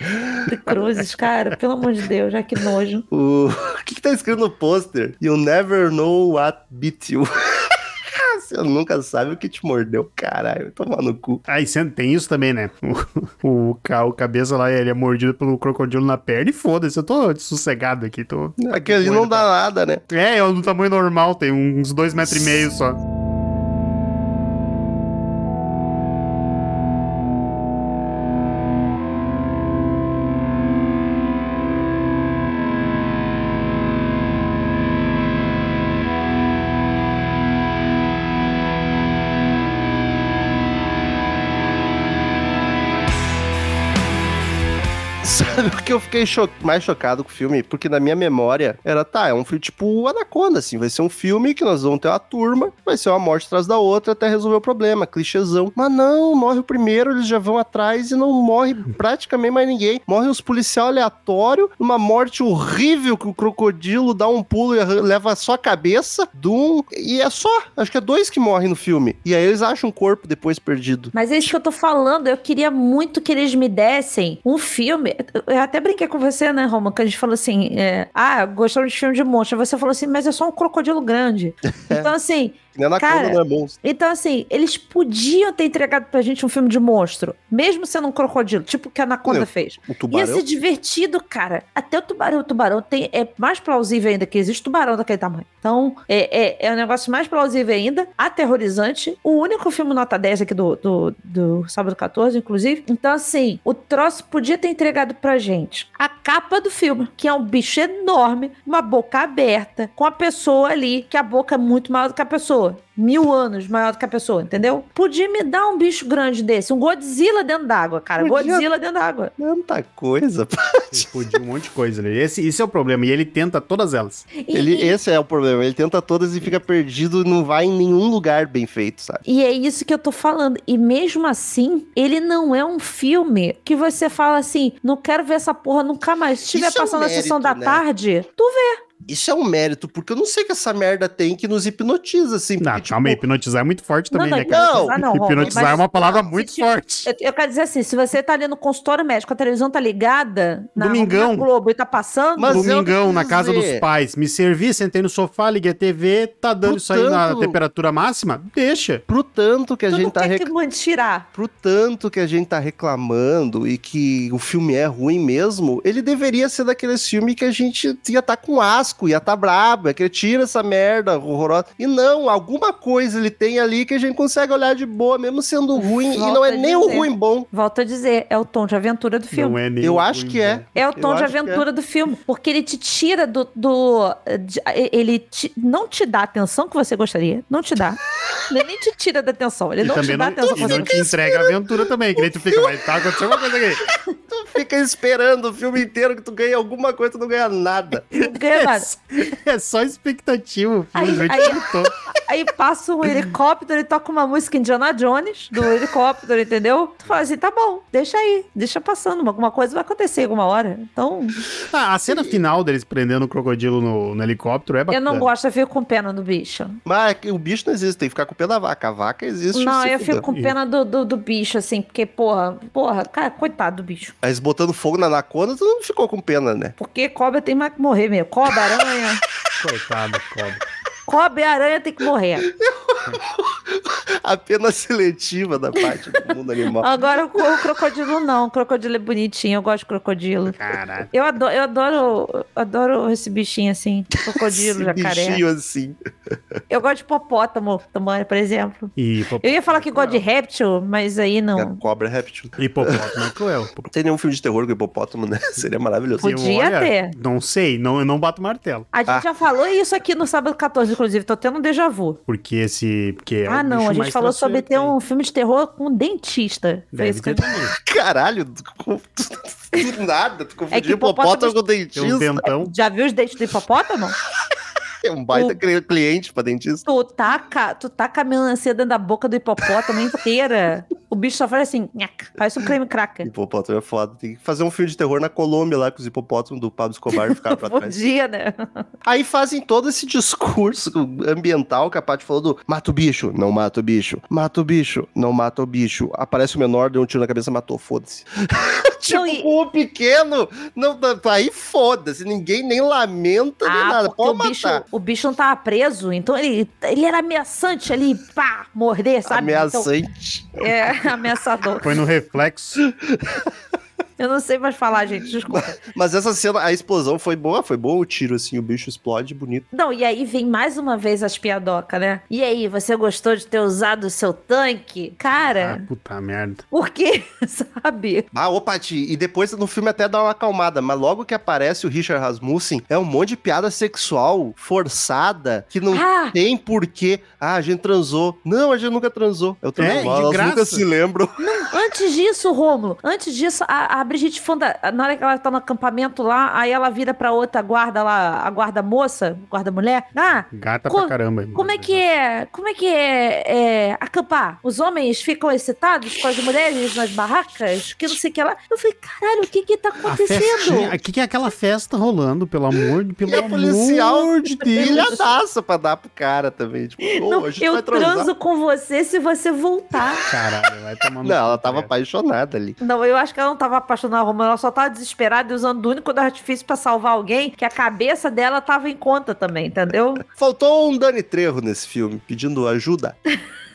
[SPEAKER 3] De cruzes, cara, pelo amor de Deus, já que nojo.
[SPEAKER 1] O, o que, que tá escrito no pôster? You never know what beat you. Você nunca sabe o que te mordeu. Caralho, vai tomar no cu.
[SPEAKER 2] Aí cê- tem isso também, né? O, o, o cabeça lá, ele é mordido pelo crocodilo na perna e foda-se, eu tô sossegado aqui. Tô...
[SPEAKER 1] Aquele não dá nada, né?
[SPEAKER 2] É, é do tamanho normal, tem uns dois metros e meio só.
[SPEAKER 1] Que eu fiquei cho- mais chocado com o filme? Porque na minha memória era, tá, é um filme tipo Anaconda, assim. Vai ser um filme que nós vamos ter uma turma, vai ser uma morte atrás da outra até resolver o problema, clichêzão. Mas não, morre o primeiro, eles já vão atrás e não morre praticamente mais ninguém. Morre uns policial aleatório, uma morte horrível que o crocodilo dá um pulo e leva só a cabeça de um. E é só, acho que é dois que morrem no filme. E aí eles acham um corpo depois perdido.
[SPEAKER 3] Mas é isso que eu tô falando. Eu queria muito que eles me dessem um filme. Eu até brinquei com você, né, Roman? Que a gente falou assim: é, ah, gostamos de filme de monstro. Você falou assim, mas é só um crocodilo grande. Então, assim,
[SPEAKER 1] nem Anaconda
[SPEAKER 3] Cara,
[SPEAKER 1] não é monstro.
[SPEAKER 3] então, assim, eles podiam ter entregado pra gente um filme de monstro, mesmo sendo um crocodilo, tipo o que a Anaconda
[SPEAKER 1] Não,
[SPEAKER 3] fez.
[SPEAKER 1] O
[SPEAKER 3] Ia
[SPEAKER 1] tubarão.
[SPEAKER 3] ser divertido, cara. Até o tubarão. O tubarão tem, é mais plausível ainda que existe tubarão daquele tamanho. Então, é, é, é um negócio mais plausível ainda, aterrorizante. O único filme nota 10 aqui do, do, do Sábado 14, inclusive. Então, assim, o troço podia ter entregado pra gente a capa do filme, que é um bicho enorme, uma boca aberta, com a pessoa ali, que a boca é muito maior do que a pessoa. Mil anos maior do que a pessoa, entendeu? Podia me dar um bicho grande desse, um Godzilla dentro d'água, cara.
[SPEAKER 1] Podia.
[SPEAKER 3] Godzilla dentro d'água.
[SPEAKER 1] Tanta coisa.
[SPEAKER 2] Podia um monte de coisa ali. Esse, esse é o problema, e ele tenta todas elas.
[SPEAKER 3] E-
[SPEAKER 1] Ele,
[SPEAKER 3] e-
[SPEAKER 1] esse é o problema. Ele tenta todas e fica perdido, não vai em nenhum lugar bem feito, sabe?
[SPEAKER 3] E é isso que eu tô falando. E mesmo assim, ele não é um filme que você fala assim: não quero ver essa porra nunca mais. Se estiver
[SPEAKER 1] Isso é um
[SPEAKER 3] passando a sessão da
[SPEAKER 1] mérito, né?
[SPEAKER 3] tarde, tu vê.
[SPEAKER 1] Isso é um mérito, porque eu não sei que essa merda tem que nos hipnotiza, assim.
[SPEAKER 2] Não,
[SPEAKER 1] porque,
[SPEAKER 2] calma aí,
[SPEAKER 1] tipo,
[SPEAKER 2] hipnotizar é muito forte também,
[SPEAKER 3] não,
[SPEAKER 2] né, cara?
[SPEAKER 1] Não,
[SPEAKER 3] hipnotizar não,
[SPEAKER 2] Hipnotizar
[SPEAKER 3] mas-
[SPEAKER 2] é uma palavra
[SPEAKER 3] não,
[SPEAKER 2] muito
[SPEAKER 3] se
[SPEAKER 2] forte.
[SPEAKER 3] Eu, eu quero dizer assim, se você tá ali no consultório médico, a televisão tá ligada na,
[SPEAKER 2] Domingão.
[SPEAKER 3] na Globo e tá passando,
[SPEAKER 1] Mas
[SPEAKER 2] Domingão, na casa dos pais. Me servi, sentei no sofá, liguei a TV, tá dando isso aí na temperatura máxima? Deixa.
[SPEAKER 1] Pro tanto que a
[SPEAKER 3] tu não
[SPEAKER 1] gente tá rec...
[SPEAKER 3] tirar.
[SPEAKER 1] Pro tanto que a gente tá reclamando e que o filme é ruim mesmo, ele deveria ser daqueles filmes que a gente ia tá com asco, ia tá brabo, é que ele tira essa merda horrorosa. E não, alguma coisa ele tem ali que a gente consegue olhar de boa, mesmo sendo ruim, e não é nem o
[SPEAKER 3] dizer.
[SPEAKER 1] ruim bom.
[SPEAKER 3] Volto a dizer, é o tom de aventura do filme.
[SPEAKER 2] Não é nem
[SPEAKER 1] Eu
[SPEAKER 2] o
[SPEAKER 1] acho
[SPEAKER 2] ruim
[SPEAKER 1] que é.
[SPEAKER 2] bom.
[SPEAKER 3] É o tom
[SPEAKER 1] Eu
[SPEAKER 3] de
[SPEAKER 1] acho
[SPEAKER 3] aventura do filme, porque ele te tira do. do de- ele te- não te dá a atenção que você gostaria. Não te dá. Ele nem te tira da atenção. Ele
[SPEAKER 2] E
[SPEAKER 3] não te dá a
[SPEAKER 2] não,
[SPEAKER 3] atenção que
[SPEAKER 2] e
[SPEAKER 3] você
[SPEAKER 2] não te entrega a aventura também, que nem tu fica, vai tá acontecendo alguma coisa aqui.
[SPEAKER 1] Fica esperando o filme inteiro que tu ganha alguma coisa, tu não ganha nada.
[SPEAKER 3] não ganha nada.
[SPEAKER 2] É só expectativa,
[SPEAKER 3] Aí- aí-. Aí passa um helicóptero, ele toca uma música Indiana Jones do helicóptero, entendeu? Tu fala assim, tá bom, deixa aí, deixa passando, alguma coisa vai acontecer alguma hora. Então,
[SPEAKER 2] Ah, a cena final deles prendendo o crocodilo no, no helicóptero é
[SPEAKER 3] eu
[SPEAKER 2] bacana.
[SPEAKER 3] não gosto, eu fico com pena do bicho.
[SPEAKER 1] Mas é o bicho não existe, tem que ficar com o pé da vaca. A vaca existe.
[SPEAKER 3] Não, eu fico com pena do, do, do bicho, assim, porque, porra, porra, cara, coitado do bicho.
[SPEAKER 1] Mas botando fogo na anaconda, tu não ficou com pena, né?
[SPEAKER 3] Porque cobra tem mais que morrer mesmo. Cobra, aranha.
[SPEAKER 2] Coitado, cobra.
[SPEAKER 3] Cobra e aranha tem que morrer.
[SPEAKER 1] A pena seletiva da parte do mundo animal.
[SPEAKER 3] Agora o, o crocodilo não. O crocodilo é bonitinho. Eu gosto de crocodilo.
[SPEAKER 2] Caralho.
[SPEAKER 3] Eu adoro, eu adoro, adoro esse bichinho assim. Crocodilo,
[SPEAKER 1] Esse
[SPEAKER 3] jacaré.
[SPEAKER 1] bichinho assim.
[SPEAKER 3] Eu gosto de hipopótamo também, por exemplo.
[SPEAKER 2] E
[SPEAKER 3] Eu ia falar que gosto de réptil, mas aí não.
[SPEAKER 1] cobra é réptil.
[SPEAKER 2] Hipopótamo é cruel.
[SPEAKER 1] Não tem nenhum filme de terror com hipopótamo, né? Seria maravilhoso.
[SPEAKER 3] Podia
[SPEAKER 2] olha,
[SPEAKER 3] ter.
[SPEAKER 2] Não sei, não, eu não bato martelo.
[SPEAKER 3] A gente
[SPEAKER 1] Ah.
[SPEAKER 3] já falou isso aqui no sábado 14, inclusive. Tô tendo um déjà vu.
[SPEAKER 2] Porque esse. Porque é
[SPEAKER 3] ah, não. A gente falou sobre ter
[SPEAKER 2] que
[SPEAKER 3] um filme de terror com um dentista. Foi
[SPEAKER 2] Deve
[SPEAKER 3] isso que
[SPEAKER 2] ter
[SPEAKER 3] eu
[SPEAKER 2] também.
[SPEAKER 1] Caralho, do, nada, tu confundiu
[SPEAKER 3] É que
[SPEAKER 1] hipopótamo
[SPEAKER 3] hipopótamo
[SPEAKER 1] com
[SPEAKER 2] Tem um
[SPEAKER 1] dentista.
[SPEAKER 2] dentão.
[SPEAKER 3] Já viu os dentes do hipopótamo?
[SPEAKER 1] É um baita cliente pra dentista.
[SPEAKER 3] Tu taca, tu taca a melancia dentro da boca do hipopótamo inteira. O bicho só faz assim, nhac, parece um creme cracker.
[SPEAKER 1] Hipopótamo é foda. Tem que fazer um filme de terror na Colômbia lá com os hipopótamos do Pablo Escobar ficaram pra trás.
[SPEAKER 3] Podia, né?
[SPEAKER 1] Aí fazem todo esse discurso ambiental que a Paty falou do mata o bicho, não mata o bicho, mata o bicho, não mata o bicho. Aparece o menor, deu um tiro na cabeça, matou, foda-se. tipo,
[SPEAKER 3] Não, e-
[SPEAKER 1] o pequeno, não, aí foda-se, ninguém nem lamenta nem
[SPEAKER 3] Ah,
[SPEAKER 1] nada,
[SPEAKER 3] porque
[SPEAKER 1] pode
[SPEAKER 3] o bicho,
[SPEAKER 1] matar.
[SPEAKER 3] O bicho não tava preso, então ele, ele era ameaçante ali, pá, morder, sabe?
[SPEAKER 1] Ameaçante.
[SPEAKER 3] Então, é, ameaçador.
[SPEAKER 2] Foi no reflexo.
[SPEAKER 3] Eu não sei mais falar, gente, desculpa.
[SPEAKER 1] Mas essa cena, a explosão foi boa, foi boa o tiro, assim, o bicho explode bonito.
[SPEAKER 3] Não, e aí vem mais uma vez as piadocas, né? E aí, você gostou de ter usado o seu tanque?
[SPEAKER 2] Ah,
[SPEAKER 3] Cara,
[SPEAKER 2] puta merda.
[SPEAKER 3] por quê? Sabe?
[SPEAKER 1] Ah, ô Paty, e depois no filme até dá uma acalmada, mas logo que aparece o Richard Rasmussen, é um monte de piada sexual forçada que não
[SPEAKER 3] Ah,
[SPEAKER 1] tem porquê. Ah, a gente transou. Não, a gente nunca transou. Eu tô
[SPEAKER 2] É, de
[SPEAKER 1] elas
[SPEAKER 2] graça.
[SPEAKER 1] nunca se lembram.
[SPEAKER 3] Antes disso, Rômulo, antes disso, a, a Brigitte Fonda, na hora que ela tá no acampamento lá, aí ela vira pra outra guarda lá, a guarda moça, guarda mulher. Ah,
[SPEAKER 2] Gata
[SPEAKER 3] Co-
[SPEAKER 2] pra caramba.
[SPEAKER 3] como é que é, como é que é, é acampar? Os homens ficam excitados com as mulheres nas barracas? Que não sei o que lá. Eu falei, caralho, o que que tá acontecendo?
[SPEAKER 2] O que, que é aquela festa rolando, pelo amor de Pelo
[SPEAKER 1] E a policial
[SPEAKER 2] amor de Deus.
[SPEAKER 1] Pilhadaça pra dar pro cara também. Tipo, ô,
[SPEAKER 3] Não,
[SPEAKER 1] a gente
[SPEAKER 3] eu transo com você se você voltar.
[SPEAKER 2] Caralho, vai tomar no
[SPEAKER 1] Não, ela tava apaixonada ali.
[SPEAKER 3] Não, eu acho que ela não tava apaixonada, Roma. Ela só tava desesperada e usando o único artifício pra salvar alguém, que a cabeça dela tava em conta também, entendeu?
[SPEAKER 1] Faltou um Dani Trejo nesse filme, pedindo ajuda.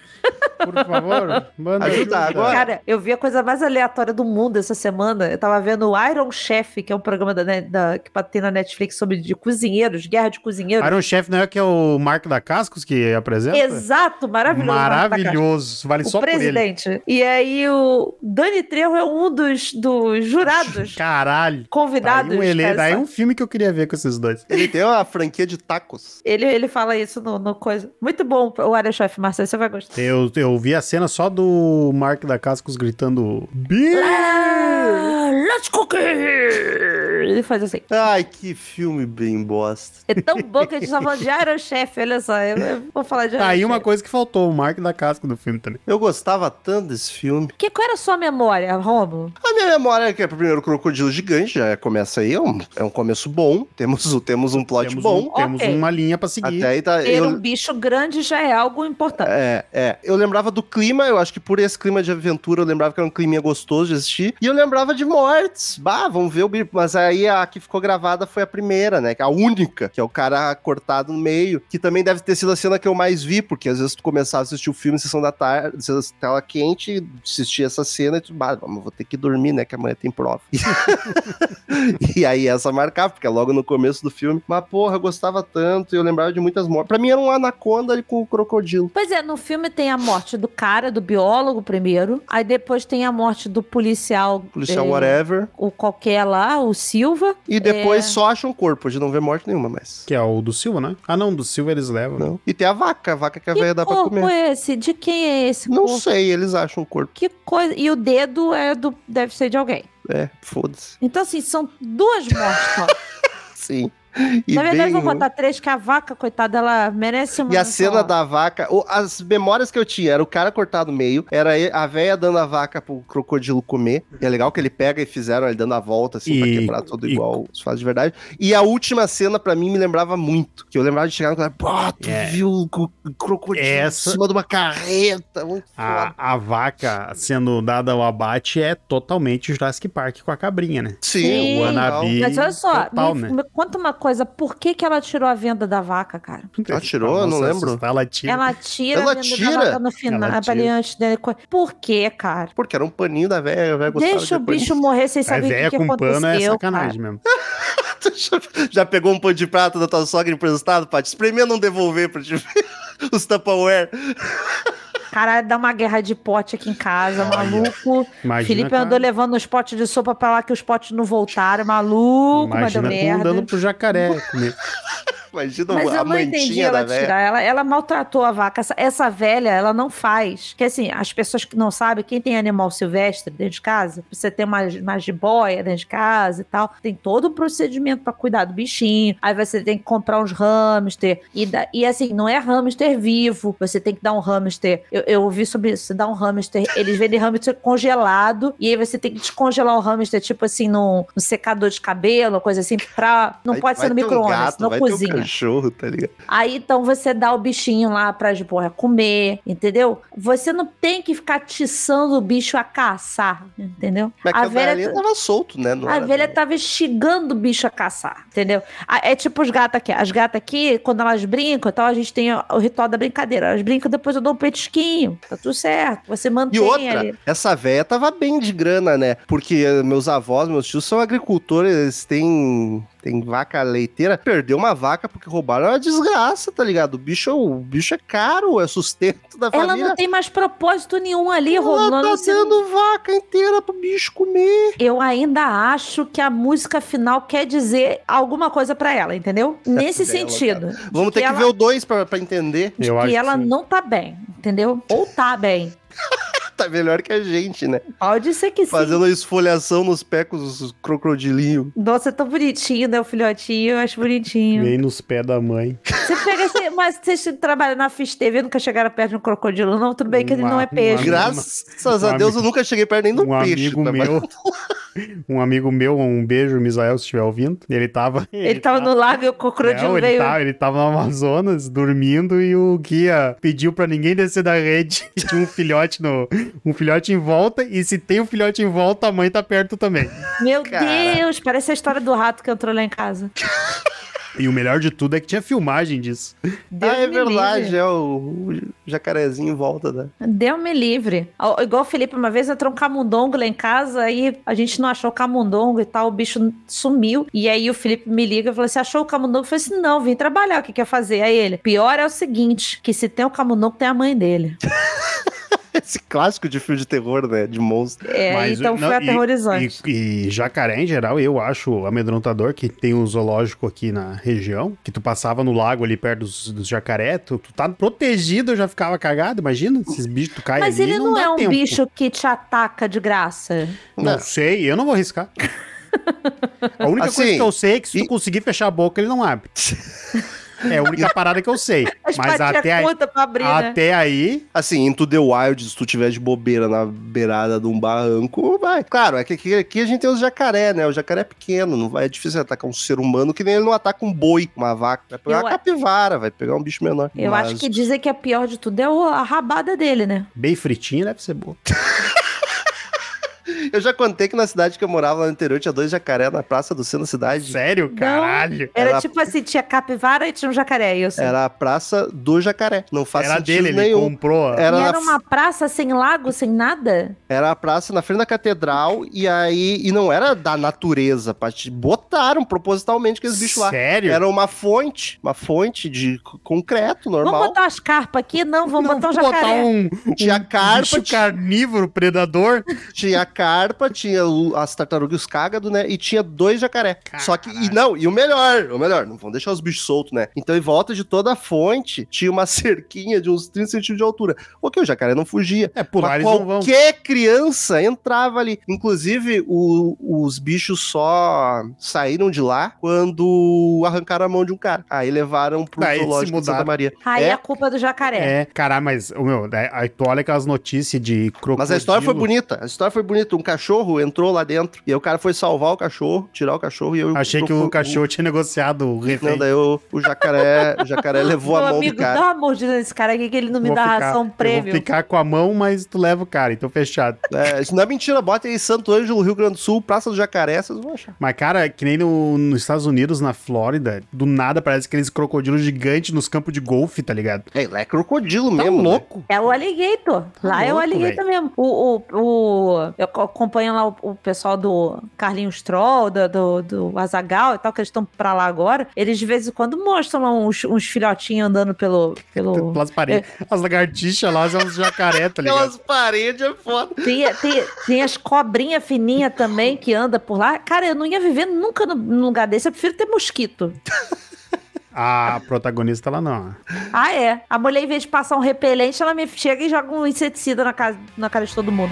[SPEAKER 2] Por favor, manda
[SPEAKER 1] Ajuda agora.
[SPEAKER 3] Cara, eu vi a coisa mais aleatória do mundo essa semana. Eu tava vendo o Iron Chef, que é um programa da, Net- da- que tem na Netflix sobre de cozinheiros, guerra de cozinheiros.
[SPEAKER 2] Iron Chef não é que é o Marco da Cascos que apresenta?
[SPEAKER 3] Exato, maravilhoso.
[SPEAKER 2] Maravilhoso. Vale
[SPEAKER 3] O
[SPEAKER 2] só por ele.
[SPEAKER 3] presidente. E aí o Dani Trejo é um dos, dos jurados
[SPEAKER 2] Caralho. Tá
[SPEAKER 3] convidados.
[SPEAKER 2] aí um, ele,
[SPEAKER 3] cara,
[SPEAKER 2] daí um filme que eu queria ver com esses dois.
[SPEAKER 1] Ele tem uma franquia de tacos.
[SPEAKER 3] ele, ele fala isso no, no coisa. Muito bom o Iron Chef, Marcelo, você vai gostar.
[SPEAKER 2] Eu, eu vi a cena só do Mark da Cascos gritando Beer!
[SPEAKER 3] Ah, let's cook! Ele faz assim.
[SPEAKER 1] Ai, que filme bem bosta.
[SPEAKER 3] É tão bom que a gente tá falando de Iron Chef, olha só. Eu, eu vou falar de Iron
[SPEAKER 2] Tá aí uma
[SPEAKER 3] Chef.
[SPEAKER 2] coisa que faltou, o Mark da Casco do filme também.
[SPEAKER 1] Eu gostava tanto desse filme.
[SPEAKER 3] Que, qual era a sua memória, Romulo?
[SPEAKER 1] A minha memória é que é o primeiro Crocodilo Gigante, já começa aí, é um, é um começo bom. Temos, o- temos um plot
[SPEAKER 2] temos
[SPEAKER 1] bom.
[SPEAKER 2] um- temos
[SPEAKER 3] Ok.
[SPEAKER 2] uma linha pra seguir.
[SPEAKER 1] Até aí tá.
[SPEAKER 3] Ter
[SPEAKER 1] Eu,
[SPEAKER 3] um bicho grande já é algo importante.
[SPEAKER 1] é, é. Eu lembrava do clima, eu acho que por esse clima de aventura, eu lembrava que era um clima gostoso de assistir. E eu lembrava de mortes. Bah, vamos ver o bicho. Mas aí a que ficou gravada foi a primeira, né? A única, que é o cara cortado no meio. Que também deve ter sido a cena que eu mais vi, porque às vezes tu começava a assistir o filme sessão da tarde, tela quente, assistia essa cena e tu, bah, vou ter que dormir, né? Que amanhã tem prova. e aí essa marcava, porque é logo no começo do filme. Mas, porra, eu gostava tanto e eu lembrava de muitas mortes. Pra mim era um anaconda com o crocodilo.
[SPEAKER 3] Pois é, no filme tem a morte do cara, do biólogo primeiro. Aí depois tem a morte do policial.
[SPEAKER 1] Policial
[SPEAKER 3] é,
[SPEAKER 1] whatever.
[SPEAKER 3] O qualquer lá, o Silva.
[SPEAKER 1] E depois
[SPEAKER 3] É.
[SPEAKER 1] só acham um corpo, de não ver morte nenhuma mais.
[SPEAKER 2] Que é o do Silva, né? Ah, não, do Silva eles levam.
[SPEAKER 1] Não. E tem a vaca, a vaca que a
[SPEAKER 3] Que
[SPEAKER 1] velha dá pra
[SPEAKER 3] corpo
[SPEAKER 1] comer.
[SPEAKER 3] é esse? De quem é esse
[SPEAKER 1] Não
[SPEAKER 3] corpo?
[SPEAKER 1] sei, eles acham um corpo.
[SPEAKER 3] Que coisa. E o dedo é do. deve ser de alguém.
[SPEAKER 1] É, foda-se.
[SPEAKER 3] Então, assim, são duas mortes só.
[SPEAKER 1] Sim. E
[SPEAKER 3] Na verdade,
[SPEAKER 1] bem
[SPEAKER 3] vou botar três, que a vaca, coitada, ela merece uma.
[SPEAKER 1] E a
[SPEAKER 3] só.
[SPEAKER 1] cena da vaca, as memórias que eu tinha, era o cara cortado no meio, era a véia dando a vaca pro crocodilo comer. E é legal que ele pega e fizeram ele dando a volta, assim, pra
[SPEAKER 2] E-
[SPEAKER 1] quebrar tudo
[SPEAKER 2] e-
[SPEAKER 1] igual os faz de verdade. E a última cena, pra mim, me lembrava muito. Que eu lembrava de chegar no cara, pô, tu
[SPEAKER 2] É.
[SPEAKER 1] viu o cro- crocodilo
[SPEAKER 2] Essa-
[SPEAKER 1] em cima de uma carreta.
[SPEAKER 2] A, a vaca sendo dada ao abate é totalmente Jurassic Park com a cabrinha, né?
[SPEAKER 1] Sim,
[SPEAKER 2] o. Anabi.
[SPEAKER 3] Mas olha só,
[SPEAKER 2] total,
[SPEAKER 3] me,
[SPEAKER 2] né?
[SPEAKER 3] me conta uma coisa, por que, que ela tirou a venda da vaca, cara?
[SPEAKER 1] Ela tirou? Eu não lembro.
[SPEAKER 2] Ela tira.
[SPEAKER 3] Ela tira
[SPEAKER 1] Ela
[SPEAKER 3] a venda
[SPEAKER 1] tira?
[SPEAKER 3] da vaca no final, ali antes dele. Por quê, cara?
[SPEAKER 1] Porque era um paninho da véia, a véia gostava
[SPEAKER 3] Deixa o
[SPEAKER 1] de paninho.
[SPEAKER 3] bicho morrer sem saber o que, que
[SPEAKER 2] com pano é
[SPEAKER 3] aconteceu,
[SPEAKER 2] sacanagem
[SPEAKER 3] cara.
[SPEAKER 2] mesmo.
[SPEAKER 1] já, pegou um pano de prato da tua sogra emprestado, Paty? Espremia não devolver pra te ver os Tupperware.
[SPEAKER 3] Caralho, dá uma guerra de pote aqui em casa, maluco.
[SPEAKER 2] Imagina
[SPEAKER 3] Felipe
[SPEAKER 2] com a-
[SPEAKER 3] andou levando os potes de sopa pra lá que os potes não voltaram, maluco, mas deu
[SPEAKER 2] Imagina
[SPEAKER 3] merda.
[SPEAKER 2] dando pro jacaré comer.
[SPEAKER 1] Imagina
[SPEAKER 3] Mas
[SPEAKER 1] a
[SPEAKER 3] eu não entendi ela tirar. Ela, ela maltratou a vaca. Essa, essa velha, ela não faz. Que assim, as pessoas que não sabem, quem tem animal silvestre dentro de casa, você tem uma, uma jiboia dentro de casa e tal, tem todo o procedimento pra cuidar do bichinho. Aí você tem que comprar uns hamster. E, e assim, não é hamster vivo. Você tem que dar um hamster. Eu, eu ouvi sobre isso. Você dá um hamster. Eles vendem hamster congelado. E aí você tem que descongelar o hamster, tipo assim, no, no secador de cabelo, coisa assim, pra. Não
[SPEAKER 1] Vai-
[SPEAKER 3] pode ser no
[SPEAKER 1] um
[SPEAKER 3] micro-ondas,
[SPEAKER 1] gato,
[SPEAKER 3] não
[SPEAKER 1] um
[SPEAKER 3] cozinha.
[SPEAKER 1] Cachorro, tá ligado?
[SPEAKER 3] Aí então você dá o bichinho lá pra jiborra comer, entendeu? Você não tem que ficar tiçando o bicho a caçar, entendeu?
[SPEAKER 1] Mas
[SPEAKER 3] A velha,
[SPEAKER 1] velha tava solto, né? Não
[SPEAKER 3] a velha
[SPEAKER 1] dela.
[SPEAKER 3] tava instigando o bicho a caçar, entendeu? É tipo os gatos aqui. As gatas aqui, quando elas brincam, então a gente tem o, ritual da brincadeira. Elas brincam, depois eu dou um petisquinho. Tá tudo certo. Você
[SPEAKER 1] E
[SPEAKER 3] mantém
[SPEAKER 1] outra,
[SPEAKER 3] ali.
[SPEAKER 1] essa véia tava bem de grana, né? Porque meus avós, meus tios são agricultores, eles têm, têm vaca leiteira. Perdeu uma vaca porque roubaram é uma desgraça, tá ligado? O bicho, o bicho é caro, é sustento da
[SPEAKER 3] Ela
[SPEAKER 1] família.
[SPEAKER 3] não tem mais propósito nenhum ali,
[SPEAKER 1] Ela
[SPEAKER 3] rolando.
[SPEAKER 1] tá
[SPEAKER 3] assim,
[SPEAKER 1] dando vaca inteira pro bicho comer.
[SPEAKER 3] Eu ainda acho que a música final quer dizer alguma coisa pra ela, entendeu? Nesse
[SPEAKER 1] dela,
[SPEAKER 3] sentido.
[SPEAKER 1] Vamos
[SPEAKER 3] de
[SPEAKER 1] ter que
[SPEAKER 3] ela,
[SPEAKER 1] ver o dois pra, pra entender.
[SPEAKER 3] de
[SPEAKER 2] Eu acho
[SPEAKER 3] que
[SPEAKER 2] que
[SPEAKER 3] ela
[SPEAKER 2] sim.
[SPEAKER 3] não tá bem, entendeu? Ou tá bem.
[SPEAKER 1] Tá melhor que a gente, né?
[SPEAKER 3] Pode ser que sim.
[SPEAKER 1] Fazendo esfoliação nos pés com os crocodilinhos.
[SPEAKER 3] Nossa, é tão bonitinho, né? O filhotinho, eu acho bonitinho.
[SPEAKER 2] Vem nos pés da mãe.
[SPEAKER 3] Você pega esse, mas vocês trabalham na Fish TV, nunca chegaram perto de um crocodilo, não? Tudo bem que ele não é peixe.
[SPEAKER 2] uma-
[SPEAKER 1] Graças a
[SPEAKER 2] um
[SPEAKER 1] Deus eu nunca cheguei perto nem do
[SPEAKER 2] um
[SPEAKER 1] peixe.
[SPEAKER 2] amigo
[SPEAKER 1] trabalhando.
[SPEAKER 2] meu, um amigo meu, um beijo, Misael, se estiver ouvindo. Ele tava.
[SPEAKER 3] Ele tava no lago e o crocodilo
[SPEAKER 2] Não, ele,
[SPEAKER 3] veio.
[SPEAKER 2] tava, ele tava no Amazonas dormindo e o guia pediu pra ninguém descer da rede. E tinha um filhote no, um filhote em volta e se tem um filhote em volta, a mãe tá perto também.
[SPEAKER 3] Meu
[SPEAKER 1] Cara.
[SPEAKER 3] Deus, parece a história do rato que entrou lá em casa.
[SPEAKER 2] E o melhor de tudo é que tinha filmagem disso.
[SPEAKER 3] Deus
[SPEAKER 1] ah, é verdade,
[SPEAKER 3] livre.
[SPEAKER 1] é o, o jacarezinho em volta, né?
[SPEAKER 3] Deu me livre. Igual o Felipe, uma vez entrou um camundongo lá em casa, aí a gente não achou o camundongo e tal, o bicho sumiu. E aí o Felipe me liga e falou: Você achou o camundongo? Eu falei assim: Não, vim trabalhar, o que quer fazer? Aí ele: Pior é o seguinte: que se tem o camundongo, tem a mãe dele.
[SPEAKER 1] Esse clássico de filme de terror, né? De monstro.
[SPEAKER 3] É,
[SPEAKER 2] Mas,
[SPEAKER 3] então
[SPEAKER 2] não,
[SPEAKER 3] foi
[SPEAKER 2] e-
[SPEAKER 3] aterrorizante.
[SPEAKER 2] E, e jacaré, em geral, eu acho amedrontador que tem um zoológico aqui na região, que tu passava no lago ali perto dos, dos jacaré, tu, tu tá protegido, eu já ficava cagado, imagina, esses bichos tu cai
[SPEAKER 3] Mas
[SPEAKER 2] ali,
[SPEAKER 3] ele não,
[SPEAKER 2] dá
[SPEAKER 3] é um
[SPEAKER 2] tempo.
[SPEAKER 3] bicho que te ataca de graça.
[SPEAKER 2] Não, sei, eu não vou arriscar. A única
[SPEAKER 1] Assim,
[SPEAKER 2] coisa que eu sei é que se tu
[SPEAKER 1] e-
[SPEAKER 2] conseguir fechar a boca, ele não abre. É a única parada que eu sei.
[SPEAKER 3] As
[SPEAKER 2] Mas até aí,
[SPEAKER 3] abrir, né?
[SPEAKER 2] até aí,
[SPEAKER 1] Assim, Into the Wild, se tu tiver de bobeira na beirada de um barranco, vai. Claro, é que aqui, aqui a gente tem os jacaré, né? O jacaré é pequeno, não vai, é difícil atacar um ser humano, que nem ele não ataca um boi, uma vaca. Vai pegar
[SPEAKER 3] Eu
[SPEAKER 1] uma capivara, vai pegar um bicho menor.
[SPEAKER 3] Eu
[SPEAKER 1] Mas-
[SPEAKER 3] acho que dizem que a pior de tudo é o- a rabada dele, né?
[SPEAKER 2] bem fritinho, deve ser boa.
[SPEAKER 1] Eu já contei que na cidade que eu morava lá no interior tinha dois jacaré na praça do centro da cidade.
[SPEAKER 2] Sério? Caralho.
[SPEAKER 3] Era,
[SPEAKER 1] Era-
[SPEAKER 3] tipo assim, tinha capivara e tinha um jacaré, isso.
[SPEAKER 1] Era a praça do jacaré. Não faz
[SPEAKER 2] Era
[SPEAKER 1] sentido
[SPEAKER 2] dele, ele
[SPEAKER 1] nenhum.
[SPEAKER 2] comprou.
[SPEAKER 1] Era,
[SPEAKER 3] e
[SPEAKER 1] na
[SPEAKER 3] era uma praça sem lago, sem nada?
[SPEAKER 1] Era a praça na frente da catedral e aí e não era da natureza, Paty. botaram propositalmente aqueles bichos lá.
[SPEAKER 2] Sério?
[SPEAKER 1] Era uma fonte, uma fonte de concreto normal.
[SPEAKER 3] Vamos botar umas carpas aqui? Não, vamos
[SPEAKER 2] Não,
[SPEAKER 3] botar um jacaré.
[SPEAKER 2] botar um,
[SPEAKER 1] Tinha
[SPEAKER 2] um
[SPEAKER 1] carpa,
[SPEAKER 2] bicho
[SPEAKER 1] tinha-
[SPEAKER 2] carnívoro, predador.
[SPEAKER 1] Tinha carpa, carpa, tinha o- as tartarugas e os cágado, né? E tinha dois jacaré. Só que, e não, e o melhor, o melhor, não vão deixar os bichos soltos, né? Então, em volta de toda a fonte, tinha uma cerquinha de uns 30 centímetros de altura. Ok, o jacaré não fugia.
[SPEAKER 2] É, por
[SPEAKER 1] Mas
[SPEAKER 2] eles não vão.
[SPEAKER 1] qualquer criança entrava ali. Inclusive, o- os bichos só saíram de lá quando arrancaram a mão de um cara. Aí levaram pro
[SPEAKER 2] Daí
[SPEAKER 1] zoológico de Santa. Maria.
[SPEAKER 3] Aí
[SPEAKER 1] É.
[SPEAKER 3] a culpa do jacaré.
[SPEAKER 2] É, caralho, mas, o meu, né, aí tu olha aquelas notícias de crocodilo.
[SPEAKER 1] Mas a história foi bonita. A história foi bonita. Um cachorro entrou lá dentro. E aí o cara foi salvar o cachorro, tirar o cachorro e eu.
[SPEAKER 2] Achei que o cachorro tinha negociado o refém.
[SPEAKER 1] Não, daí o, o jacaré, o jacaré levou
[SPEAKER 3] Meu
[SPEAKER 1] a mão
[SPEAKER 3] amigo,
[SPEAKER 1] do cara.
[SPEAKER 3] dá uma mordida nesse cara aqui que ele não me
[SPEAKER 2] Vou
[SPEAKER 3] dá
[SPEAKER 2] ficar-
[SPEAKER 3] ração
[SPEAKER 2] Eu vou
[SPEAKER 3] prêmio.
[SPEAKER 2] ficar com a mão, mas tu leva o cara, então fechado.
[SPEAKER 1] É, isso não é mentira, bota aí Santo Ângelo, Rio Grande do Sul, Praça do Jacaré, vocês vão achar.
[SPEAKER 2] Mas, cara, que nem no- nos Estados Unidos, na Flórida, do nada parece aqueles crocodilos gigantes nos campos de golfe, tá ligado?
[SPEAKER 1] É, lá é crocodilo
[SPEAKER 2] Tá
[SPEAKER 1] mesmo. né?
[SPEAKER 2] louco?
[SPEAKER 3] É o alligator. Lá é o
[SPEAKER 2] louco,
[SPEAKER 3] alligator mesmo. O, o, o- eu acompanho lá o, o pessoal do Carlinhos Troll, do, do, do Azagal e tal, que eles estão pra lá agora. Eles de vez em quando mostram lá uns, uns filhotinhos andando pelo. pelo...
[SPEAKER 2] Pelas paredes. As lagartixas lá são uns jacaré, tá ligado?
[SPEAKER 1] Aquelas paredes é foda.
[SPEAKER 3] Tem, tem, tem as cobrinhas fininhas também que anda por lá. Cara, eu não ia viver nunca no- num lugar desse. Eu prefiro ter mosquito.
[SPEAKER 2] A protagonista lá não.
[SPEAKER 3] Ah, é. A mulher, em vez de passar um repelente, ela me chega e joga um inseticida na cara, na cara de todo mundo.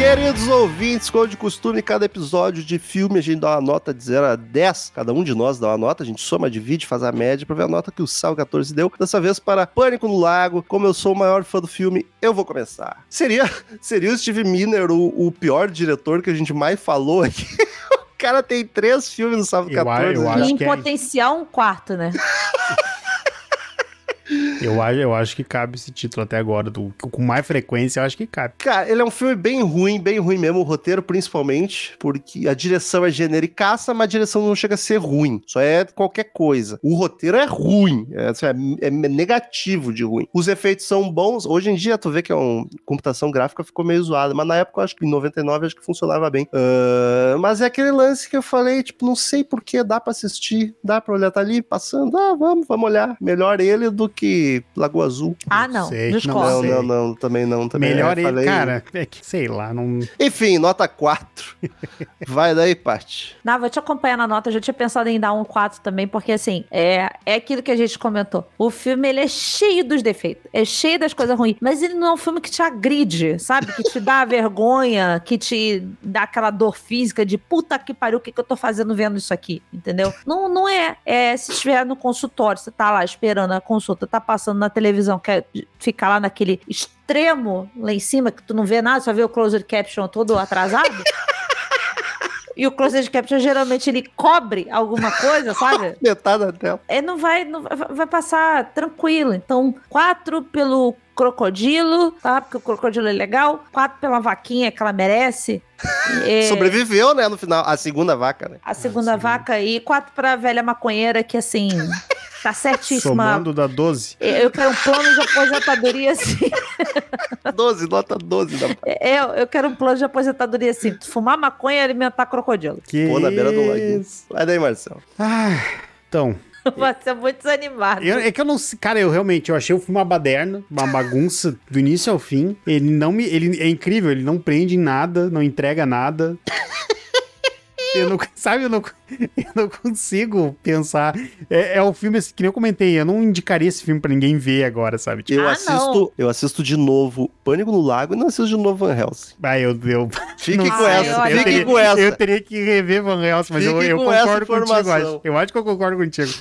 [SPEAKER 1] Queridos ouvintes, como de costume, cada episódio de filme a gente dá uma nota de 0 a 10. Cada um de nós dá uma nota, a gente soma, divide, faz a média pra ver a nota que o Sal 14 deu. Dessa vez para Pânico no Lago. Como eu sou o maior fã do filme, eu vou começar. Seria, seria o Steve Miner o, o pior diretor que a gente mais falou aqui? O cara tem três filmes no Sábado
[SPEAKER 2] Eu a-
[SPEAKER 1] 14.
[SPEAKER 2] eu
[SPEAKER 1] já.
[SPEAKER 2] acho
[SPEAKER 3] e em
[SPEAKER 2] que é-
[SPEAKER 3] potencial, um quarto, né?
[SPEAKER 2] Eu acho, eu acho que cabe esse título até agora. Do, com mais frequência, eu acho que cabe.
[SPEAKER 1] Cara, ele é um filme bem ruim, bem ruim mesmo, o roteiro principalmente, porque a direção é genericaça, mas a direção não chega a ser ruim, só é qualquer coisa. O roteiro é ruim, é, assim, é- é negativo de ruim. Os efeitos são bons, hoje em dia tu vê que é uma computação gráfica ficou meio zoada, mas na época eu acho que em 99 acho que funcionava bem. Ah, mas é aquele lance que eu falei, tipo, não sei porquê, dá pra assistir, dá pra olhar, tá ali passando, ah, vamos, vamos olhar. Melhor ele do que Lagoa Azul.
[SPEAKER 3] Ah, não.
[SPEAKER 2] sei,
[SPEAKER 1] Não,
[SPEAKER 3] Discordo.
[SPEAKER 1] não, não, também não. Também
[SPEAKER 2] Melhor
[SPEAKER 1] é, falei-
[SPEAKER 2] cara, é que, sei lá, não.
[SPEAKER 1] enfim, nota 4. Vai daí, Paty.
[SPEAKER 3] Não, vou te acompanhar na nota. Eu já tinha pensado em dar um 4 também, porque assim, é, é aquilo que a gente comentou. O filme, ele é cheio dos defeitos, é cheio das coisas ruins, mas ele não é um filme que te agride, sabe? Que te dá vergonha, que te dá aquela dor física de puta que pariu, o que, que eu tô fazendo vendo isso aqui, entendeu? Não, não é. É se estiver no consultório, você tá lá esperando a consulta, tá passando na televisão, quer ficar lá naquele extremo lá em cima, que tu não vê nada, só vê o closed caption todo atrasado. E o closed caption geralmente ele cobre alguma coisa, sabe?
[SPEAKER 1] Metade da tela.
[SPEAKER 3] É, não vai, não vai, vai passar tranquilo. Então, quatro pelo crocodilo, tá? Porque o crocodilo é legal. Quatro pela vaquinha que ela merece. É,
[SPEAKER 1] Sobreviveu, né, no final. A segunda vaca, né?
[SPEAKER 3] a segunda vaca e quatro pra velha maconheira que assim tá certíssima.
[SPEAKER 2] Somando da 12.
[SPEAKER 3] Eu quero um plano de aposentadoria assim.
[SPEAKER 1] 12, nota 12 da
[SPEAKER 3] É, eu, eu quero um plano de aposentadoria assim. Fumar maconha e alimentar crocodilo.
[SPEAKER 2] Que
[SPEAKER 1] Pô, na beira do
[SPEAKER 2] isso?
[SPEAKER 1] Vai daí, Marcelo.
[SPEAKER 2] Ah, então,
[SPEAKER 3] Vai ser muito desanimado.
[SPEAKER 2] eu- é que eu não sei, cara, eu realmente, eu achei o filme uma baderna, uma bagunça do início ao fim. Ele não me, ele é incrível, ele não prende em nada, não entrega nada. Eu não, sabe, eu não, eu não consigo pensar. É, é o filme assim, que nem eu comentei, eu não indicaria esse filme pra ninguém ver agora, sabe? Tipo,
[SPEAKER 1] Eu
[SPEAKER 3] Ah,
[SPEAKER 1] assisto,
[SPEAKER 3] não.
[SPEAKER 1] eu assisto de novo Pânico no Lago e não assisto de novo Van Helsing.
[SPEAKER 2] ah, eu, eu,
[SPEAKER 1] Fique
[SPEAKER 2] não
[SPEAKER 1] com
[SPEAKER 3] sei,
[SPEAKER 1] essa, fique
[SPEAKER 2] teria,
[SPEAKER 1] com essa.
[SPEAKER 2] Eu teria que rever Van Helsing, mas eu,
[SPEAKER 1] Fique
[SPEAKER 2] eu concordo contigo, acho. Eu acho que eu concordo contigo.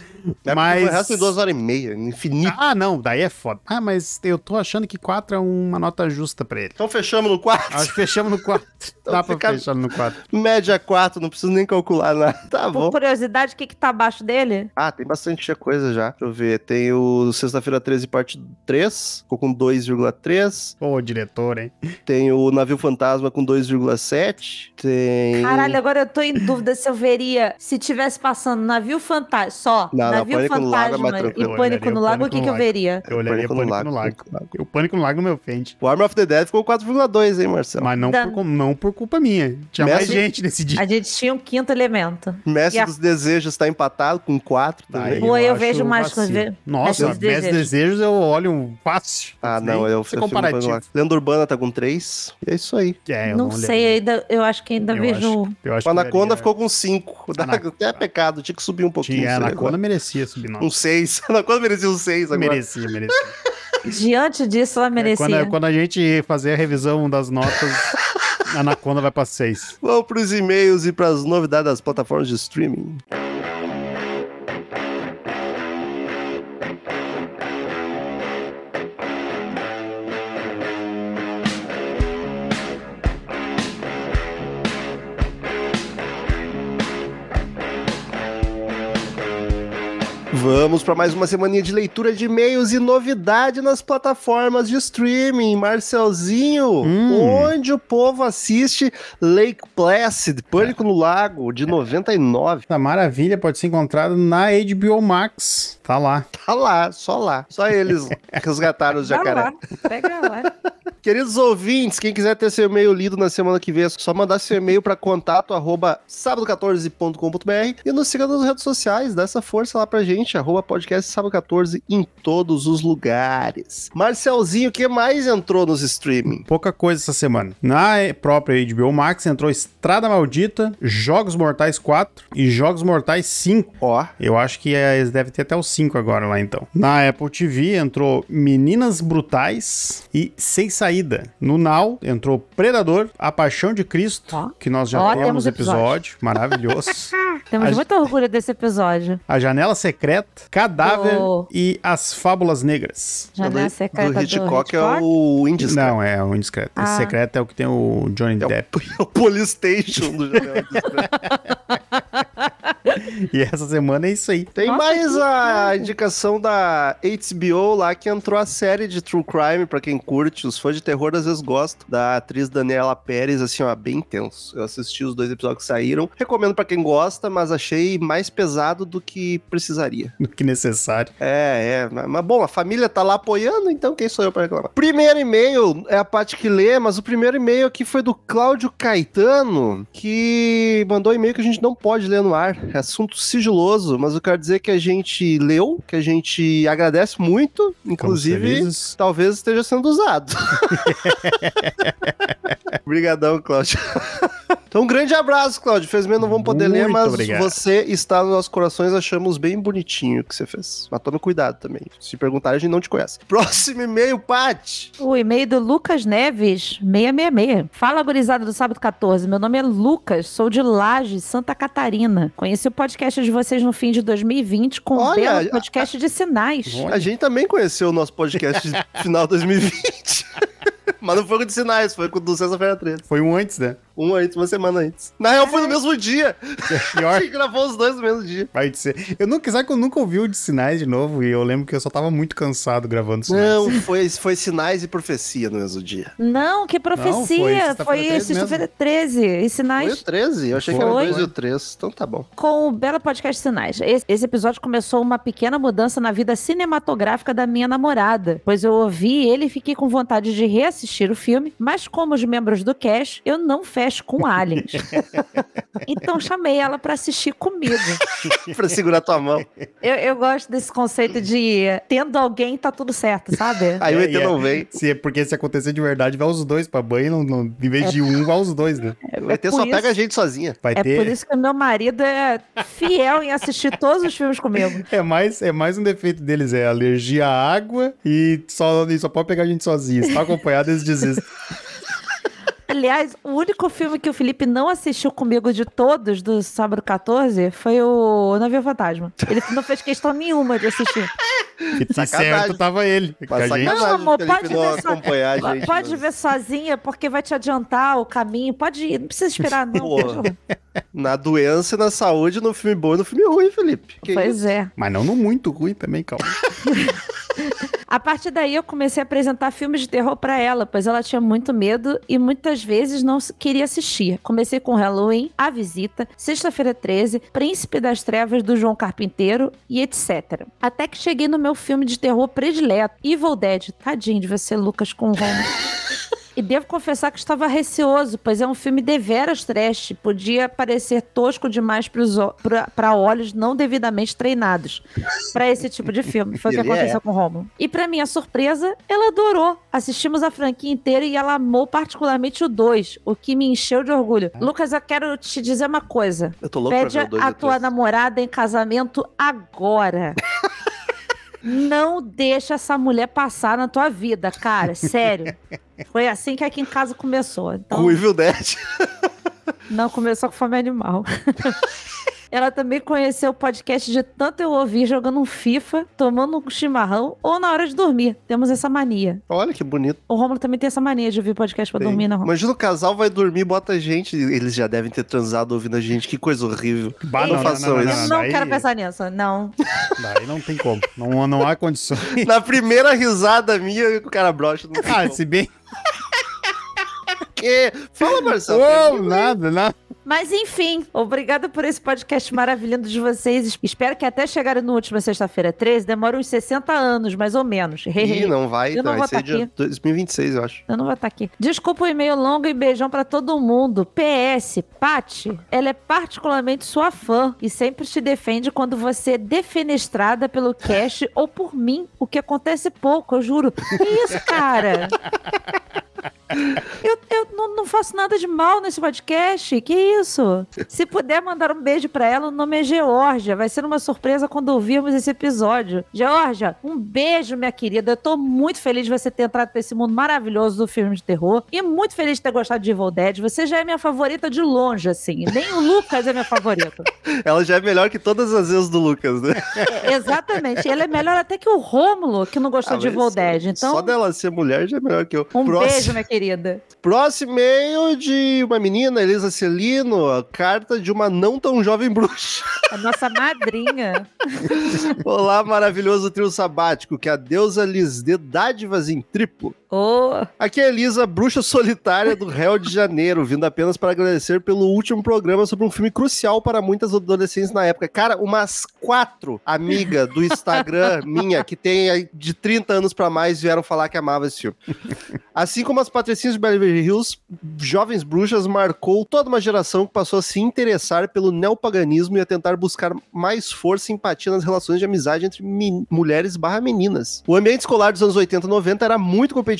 [SPEAKER 1] É
[SPEAKER 2] mas...
[SPEAKER 1] O resto tem duas horas e meia, infinito.
[SPEAKER 2] Ah, não, daí é foda. Ah, mas eu tô achando que 4 é uma nota justa pra ele.
[SPEAKER 1] Então fechamos no 4.
[SPEAKER 2] Acho que fechamos no 4.
[SPEAKER 1] Então
[SPEAKER 2] Dá pra
[SPEAKER 1] fica-
[SPEAKER 2] fechar no 4.
[SPEAKER 1] Média 4, não preciso nem calcular nada. Tá
[SPEAKER 3] Por
[SPEAKER 1] bom.
[SPEAKER 3] curiosidade, o que que tá abaixo dele?
[SPEAKER 1] Ah, tem bastante coisa já. Deixa eu ver. Tem o Sexta-feira 13, parte 3, ficou com 2,3.
[SPEAKER 2] Ô, diretor, hein?
[SPEAKER 1] Tem o Navio Fantasma com 2,7. Tem.
[SPEAKER 3] Caralho, agora eu tô em dúvida se eu veria se tivesse passando navio fantasma só.
[SPEAKER 1] Não, não,
[SPEAKER 3] Navio
[SPEAKER 1] Pânico no Lago é mais
[SPEAKER 3] Fantasma e.
[SPEAKER 2] Eu
[SPEAKER 3] Pânico no
[SPEAKER 2] o
[SPEAKER 3] Lago, o
[SPEAKER 2] Pânico
[SPEAKER 3] que, que eu veria?
[SPEAKER 2] Eu olharia
[SPEAKER 1] Pânico
[SPEAKER 2] Pânico,
[SPEAKER 1] no
[SPEAKER 2] no
[SPEAKER 1] Lago, no Lago.
[SPEAKER 2] O Pânico no Lago não me ofende.
[SPEAKER 1] O Army of the Dead ficou 4,2, hein, Marcelo?
[SPEAKER 2] Mas não
[SPEAKER 3] Da-
[SPEAKER 2] por, não por culpa minha. Tinha mais
[SPEAKER 1] Messi-
[SPEAKER 2] gente nesse dia.
[SPEAKER 3] A gente tinha um quinto elemento.
[SPEAKER 1] Mestre
[SPEAKER 3] a-
[SPEAKER 1] dos Desejos tá empatado com 4 também.
[SPEAKER 2] Aí
[SPEAKER 3] Pô, eu
[SPEAKER 2] acho
[SPEAKER 3] vejo mais coisa-
[SPEAKER 2] Nossa,
[SPEAKER 3] Mestre dos
[SPEAKER 2] Mestre
[SPEAKER 3] Desejos.
[SPEAKER 2] Desejos eu olho um fácil.
[SPEAKER 1] Ah, não, eu eu fico
[SPEAKER 2] comparativo.
[SPEAKER 1] Lenda Urbana tá com 3. E é isso aí.
[SPEAKER 2] É, eu
[SPEAKER 3] não sei, ainda, eu acho que ainda
[SPEAKER 2] Eu
[SPEAKER 3] vejo.
[SPEAKER 2] acho- eu acho
[SPEAKER 1] O Anaconda ficou com 5.
[SPEAKER 2] Ana-
[SPEAKER 1] Até é pecado, tinha que subir um pouquinho.
[SPEAKER 2] Tinha, Anaconda
[SPEAKER 1] agora.
[SPEAKER 2] Merecia subir, não.
[SPEAKER 1] Um 6. Anaconda merecia um 6 agora.
[SPEAKER 2] Merecia, merecia.
[SPEAKER 3] Diante disso, ela
[SPEAKER 2] É,
[SPEAKER 3] merecia.
[SPEAKER 2] quando, quando a gente fazer a revisão das notas, a Anaconda vai pra 6.
[SPEAKER 1] Vamos pros e-mails e pras novidades das plataformas de streaming. Vamos para mais uma semaninha de leitura de e-mails e novidade nas plataformas de streaming. Marcelzinho,
[SPEAKER 2] Hum.
[SPEAKER 1] onde o povo assiste Lake Placid, Pânico no Lago, de 99.
[SPEAKER 2] Essa maravilha pode ser encontrada na HBO Max. Tá lá.
[SPEAKER 1] Tá lá, só lá. Só eles resgataram os
[SPEAKER 3] Vai
[SPEAKER 1] jacaré.
[SPEAKER 3] lá, pega lá.
[SPEAKER 1] Queridos ouvintes, quem quiser ter seu e-mail lido na semana que vem, é só mandar seu e-mail para contato arroba sábado14.com.br e nos siga nas redes sociais, dá essa força lá pra gente, arroba podcast sábado14 em todos os lugares. Marcelzinho, o que mais entrou nos streaming?
[SPEAKER 2] Pouca coisa essa semana. Na própria HBO Max entrou Estrada Maldita, Jogos Mortais 4 e Jogos Mortais 5.
[SPEAKER 1] Ó,
[SPEAKER 2] Eu acho que é, eles devem ter até os 5 agora lá então. Na Apple TV entrou Meninas Brutais e Sem Saída. No Now entrou Predador, A Paixão de Cristo,
[SPEAKER 3] Ó.
[SPEAKER 2] que nós já
[SPEAKER 3] Ó,
[SPEAKER 2] temos
[SPEAKER 3] temos
[SPEAKER 2] episódio.
[SPEAKER 3] episódio.
[SPEAKER 2] Maravilhoso.
[SPEAKER 3] Temos
[SPEAKER 2] A-
[SPEAKER 3] muito orgulho desse episódio.
[SPEAKER 2] A Janela Secreta, Cadáver
[SPEAKER 3] Do-
[SPEAKER 2] e As Fábulas Negras.
[SPEAKER 3] Janela
[SPEAKER 1] do,
[SPEAKER 3] secreta
[SPEAKER 1] do Hitchcock é o Indiscreto.
[SPEAKER 2] Não, é o Indiscreto.
[SPEAKER 3] Ah.
[SPEAKER 2] secreto é o que tem o Johnny
[SPEAKER 1] É
[SPEAKER 2] Depp.
[SPEAKER 1] o, é o Polystation do Janela.
[SPEAKER 2] E essa semana é isso aí.
[SPEAKER 1] Tem
[SPEAKER 3] Nossa,
[SPEAKER 1] mais a indicação da HBO lá que entrou a série de True Crime pra quem curte. Os fãs de terror às vezes gostam. Da atriz Daniela Pérez, assim, ó, bem intenso. Eu assisti os dois episódios que saíram. Recomendo pra quem gosta, mas achei mais pesado do que precisaria.
[SPEAKER 2] Do que necessário.
[SPEAKER 1] É, é. Mas, bom, a família tá lá apoiando, então quem sou eu pra reclamar? Primeiro e-mail é a Paty que lê, mas o primeiro e-mail aqui foi do Cláudio Caetano, que mandou um e-mail que a gente não pode ler no ar. É assunto sigiloso, mas eu quero dizer que a gente leu, que a gente agradece muito, inclusive talvez esteja sendo usado. Obrigadão, Cláudio. Então, um grande abraço, Cláudio. Infelizmente não vamos poder ler,
[SPEAKER 2] Muito
[SPEAKER 1] mas
[SPEAKER 2] obrigado.
[SPEAKER 1] você está nos nossos corações. Achamos bem bonitinho o que você fez. Mas tome cuidado também. Se perguntarem, a gente não te conhece. Próximo e-mail, Paty.
[SPEAKER 3] O e-mail do Lucas Neves, 666. Fala, gurizada do Sábado 14. Meu nome é Lucas, sou de Laje, Santa Catarina. Conheci o podcast de vocês no fim de 2020 com o
[SPEAKER 1] Olha,
[SPEAKER 3] belo podcast de sinais.
[SPEAKER 1] A gente também conheceu o nosso podcast de final de 2020. Mas não foi com o de sinais, foi com o do Sexta-feira 13.
[SPEAKER 2] Foi um antes, né?
[SPEAKER 1] Um antes, uma semana antes. Na real, foi no mesmo dia.
[SPEAKER 2] Pior.
[SPEAKER 1] A gente gravou os dois no mesmo dia.
[SPEAKER 2] Vai ser. Eu nunca, sabe que eu nunca ouvi o de sinais de novo e eu lembro que eu só tava muito cansado gravando sinais.
[SPEAKER 1] Não, foi, foi sinais e profecia no mesmo dia.
[SPEAKER 3] Não, que
[SPEAKER 2] foi
[SPEAKER 3] profecia.
[SPEAKER 2] sexta-feira
[SPEAKER 3] foi
[SPEAKER 2] 13
[SPEAKER 3] sexta-feira 13. E
[SPEAKER 1] Foi o
[SPEAKER 3] sinais
[SPEAKER 1] 13? Eu achei que era o
[SPEAKER 3] Foi.
[SPEAKER 1] 2 e o 3. Então tá bom.
[SPEAKER 3] com o belo podcast Sinais. Esse, esse episódio começou uma pequena mudança na vida cinematográfica da minha namorada, pois eu ouvi ele e fiquei com vontade de reassistir o filme, mas como os membros do cast, eu não fecho com aliens. então chamei ela pra assistir comigo.
[SPEAKER 1] pra segurar tua mão.
[SPEAKER 3] Eu, eu gosto desse conceito de tendo alguém tá tudo certo, sabe?
[SPEAKER 1] Aí o
[SPEAKER 2] É,
[SPEAKER 1] ET
[SPEAKER 2] é-
[SPEAKER 1] não vem.
[SPEAKER 2] Se, porque se acontecer de verdade, vai os dois pra banho, não, não- em vez de um, vai os dois, né?
[SPEAKER 1] O ET
[SPEAKER 3] por
[SPEAKER 1] só
[SPEAKER 3] isso-
[SPEAKER 1] pega a gente sozinha.
[SPEAKER 2] Vai
[SPEAKER 3] É
[SPEAKER 2] ter.
[SPEAKER 3] por isso que o meu marido é fiel em assistir todos os filmes comigo.
[SPEAKER 2] É mais, é mais um defeito deles, é alergia à água e só, e só pode pegar a gente sozinho. Se tá acompanhado, eles desistem.
[SPEAKER 3] Aliás, o único filme que o Felipe não assistiu comigo de todos do Sábado 14 foi o Navio Fantasma. Ele não fez questão nenhuma de assistir.
[SPEAKER 2] E que
[SPEAKER 1] Sacanagem.
[SPEAKER 2] certo tava ele.
[SPEAKER 1] Sacanagem
[SPEAKER 3] Não, amor, pode ver
[SPEAKER 1] a gente.
[SPEAKER 3] Pode
[SPEAKER 1] mas-
[SPEAKER 3] ver sozinha, porque vai te adiantar o caminho. Pode ir, não precisa esperar, não.
[SPEAKER 1] Porra. Na doença e na saúde, no filme bom e no filme ruim, Felipe. Que
[SPEAKER 3] Pois
[SPEAKER 1] isso?
[SPEAKER 3] é.
[SPEAKER 2] Mas não no muito ruim também, calma.
[SPEAKER 3] A partir daí eu comecei a apresentar filmes de terror pra ela, pois ela tinha muito medo e muitas vezes não queria assistir. Comecei com Halloween, A Visita, Sexta-feira 13, Príncipe das Trevas do João Carpinteiro e etc. Até que cheguei no meu filme de terror predileto, Evil Dead. Tadinho de você, Lucas, com o Romo. E devo confessar que estava receoso, pois é um filme deveras trash. Podia parecer tosco demais para olhos não devidamente treinados para esse tipo de filme. Foi o que
[SPEAKER 1] Ele
[SPEAKER 3] aconteceu
[SPEAKER 1] é.
[SPEAKER 3] com o Romulo. E para minha surpresa, ela adorou. Assistimos a franquia inteira e ela amou particularmente o 2, o que me encheu de orgulho. Lucas, eu quero te dizer uma coisa.
[SPEAKER 1] Eu tô louco pra
[SPEAKER 3] Pede
[SPEAKER 1] ver o
[SPEAKER 3] a tua namorada em casamento agora. Não deixa essa mulher passar na tua vida, cara. Sério. Foi assim que aqui em casa começou. Então,
[SPEAKER 1] o Evil Dead.
[SPEAKER 3] não começou com fome animal. Ela também conheceu o podcast de tanto eu ouvir jogando um FIFA, tomando um chimarrão ou na hora de dormir. Temos essa mania.
[SPEAKER 1] Olha que bonito.
[SPEAKER 3] O Romulo também tem essa mania de ouvir podcast pra
[SPEAKER 1] Tem.
[SPEAKER 3] dormir, não.
[SPEAKER 1] Imagina o casal vai dormir, bota a gente. Eles já devem ter transado ouvindo a gente. Que coisa horrível.
[SPEAKER 2] Bah,
[SPEAKER 1] Não façam isso.
[SPEAKER 3] Eu não
[SPEAKER 2] daí-
[SPEAKER 3] quero pensar nisso, não.
[SPEAKER 2] Daí não tem como. Não, não há condições.
[SPEAKER 1] Na primeira risada minha, o cara brocha. Não
[SPEAKER 2] Ah, se bem.
[SPEAKER 1] Que? Fala, Marcelo.
[SPEAKER 2] Oh, nada, nada.
[SPEAKER 3] Mas enfim, obrigada por esse podcast maravilhoso de vocês. Espero que até chegarem no último sexta-feira 13 demore uns 60 anos, mais ou menos.
[SPEAKER 1] Ih, não vai.
[SPEAKER 3] Eu não
[SPEAKER 1] vai
[SPEAKER 3] vou
[SPEAKER 1] ser
[SPEAKER 3] tá
[SPEAKER 1] dia
[SPEAKER 3] aqui.
[SPEAKER 1] 2026, eu acho.
[SPEAKER 3] Eu não vou estar aqui. Desculpa o e-mail longo e beijão pra todo mundo. PS, Pati, ela é particularmente sua fã e sempre te defende quando você é defenestrada pelo cash ou por mim, o que acontece pouco, eu juro. Que isso, cara? Eu, eu não, não faço nada de mal nesse podcast. Que isso? Se puder mandar um beijo pra ela, o nome é Georgia. Vai ser uma surpresa quando ouvirmos esse episódio. Georgia, um beijo, minha querida. Eu tô muito feliz de você ter entrado pra esse mundo maravilhoso do filme de terror. E muito feliz de ter gostado de Evil Dead. Você já é minha favorita de longe, assim. Nem o Lucas é meu favorito.
[SPEAKER 1] Ela já é melhor que todas as vezes do Lucas, né?
[SPEAKER 3] Exatamente. Ela é melhor até que o Rômulo, que não gostou
[SPEAKER 1] Ah,
[SPEAKER 3] de Evil Dead. Então,
[SPEAKER 1] Só dela ser mulher já é melhor que eu.
[SPEAKER 3] um
[SPEAKER 1] Próximo-
[SPEAKER 3] beijo, minha querida.
[SPEAKER 1] Próximo e-mail de uma menina, Elisa Celino, a carta de uma não tão jovem bruxa.
[SPEAKER 3] A nossa madrinha.
[SPEAKER 1] Olá, maravilhoso trio sabático, que a deusa lhes dê dádivas em triplo.
[SPEAKER 3] Ô,
[SPEAKER 1] Aqui é a Elisa, bruxa solitária do Réu de Janeiro, vindo apenas para agradecer pelo último programa sobre um filme crucial para muitas adolescentes na época. Cara, umas quatro amigas do Instagram minha, que tem de 30 anos para mais, vieram falar que amava esse filme. Assim como as patricinhas de Beverly Hills, Jovens Bruxas marcou toda uma geração que passou a se interessar pelo neopaganismo e a tentar buscar mais força e empatia nas relações de amizade entre mulheres barra meninas. O ambiente escolar dos anos 80 e 90 era muito competitivo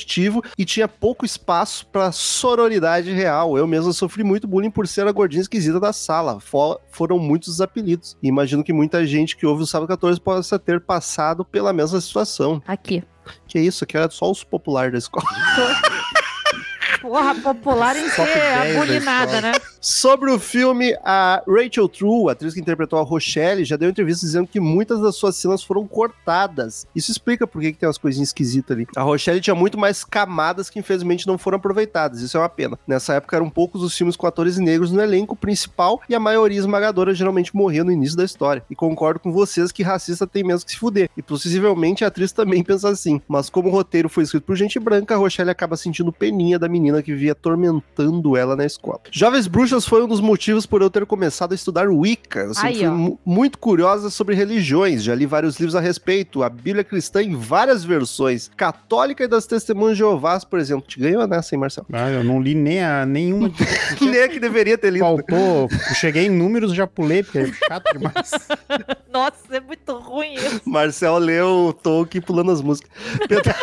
[SPEAKER 1] e tinha pouco espaço para sororidade real. Eu mesmo sofri muito bullying por ser a gordinha esquisita da sala. Fo- foram muitos os apelidos. E imagino que muita gente que ouve o Sábado 14 possa ter passado pela mesma situação.
[SPEAKER 3] aqui.
[SPEAKER 1] Que isso, aqui era só os populares da escola.
[SPEAKER 3] Porra, popular em ser
[SPEAKER 2] 10 da
[SPEAKER 3] abulinada, né?
[SPEAKER 1] Sobre o filme, a Rachel True, atriz que interpretou a Rochelle, já deu entrevista dizendo que muitas das suas cenas foram cortadas. Isso explica por que, tem umas coisinhas esquisitas ali. A Rochelle tinha muito mais camadas que infelizmente não foram aproveitadas. Isso é uma pena. Nessa época eram poucos os filmes com atores negros no elenco principal e a maioria esmagadora geralmente morria no início da história. E concordo com vocês que racista tem mesmo que se fuder. E possivelmente a atriz também pensa assim. Mas como o roteiro foi escrito por gente branca, a Rochelle acaba sentindo peninha da menina que via atormentando ela na escola. Jovens Bruxas foi um dos motivos por eu ter começado a estudar Wicca. Eu sempre
[SPEAKER 3] Aí,
[SPEAKER 1] fui muito curiosa sobre religiões, já li vários livros a respeito, a Bíblia cristã em várias versões, católica e das Testemunhas de Jeová, por exemplo. Te ganhou nessa, hein, Marcelo?
[SPEAKER 2] Ah, eu não li nem a, nenhuma.
[SPEAKER 1] Nem é que deveria ter lido.
[SPEAKER 2] Faltou. Eu cheguei em números, já pulei, porque é chato demais.
[SPEAKER 3] Nossa, é muito ruim isso.
[SPEAKER 1] Marcel leu Tolkien pulando as músicas. Peda-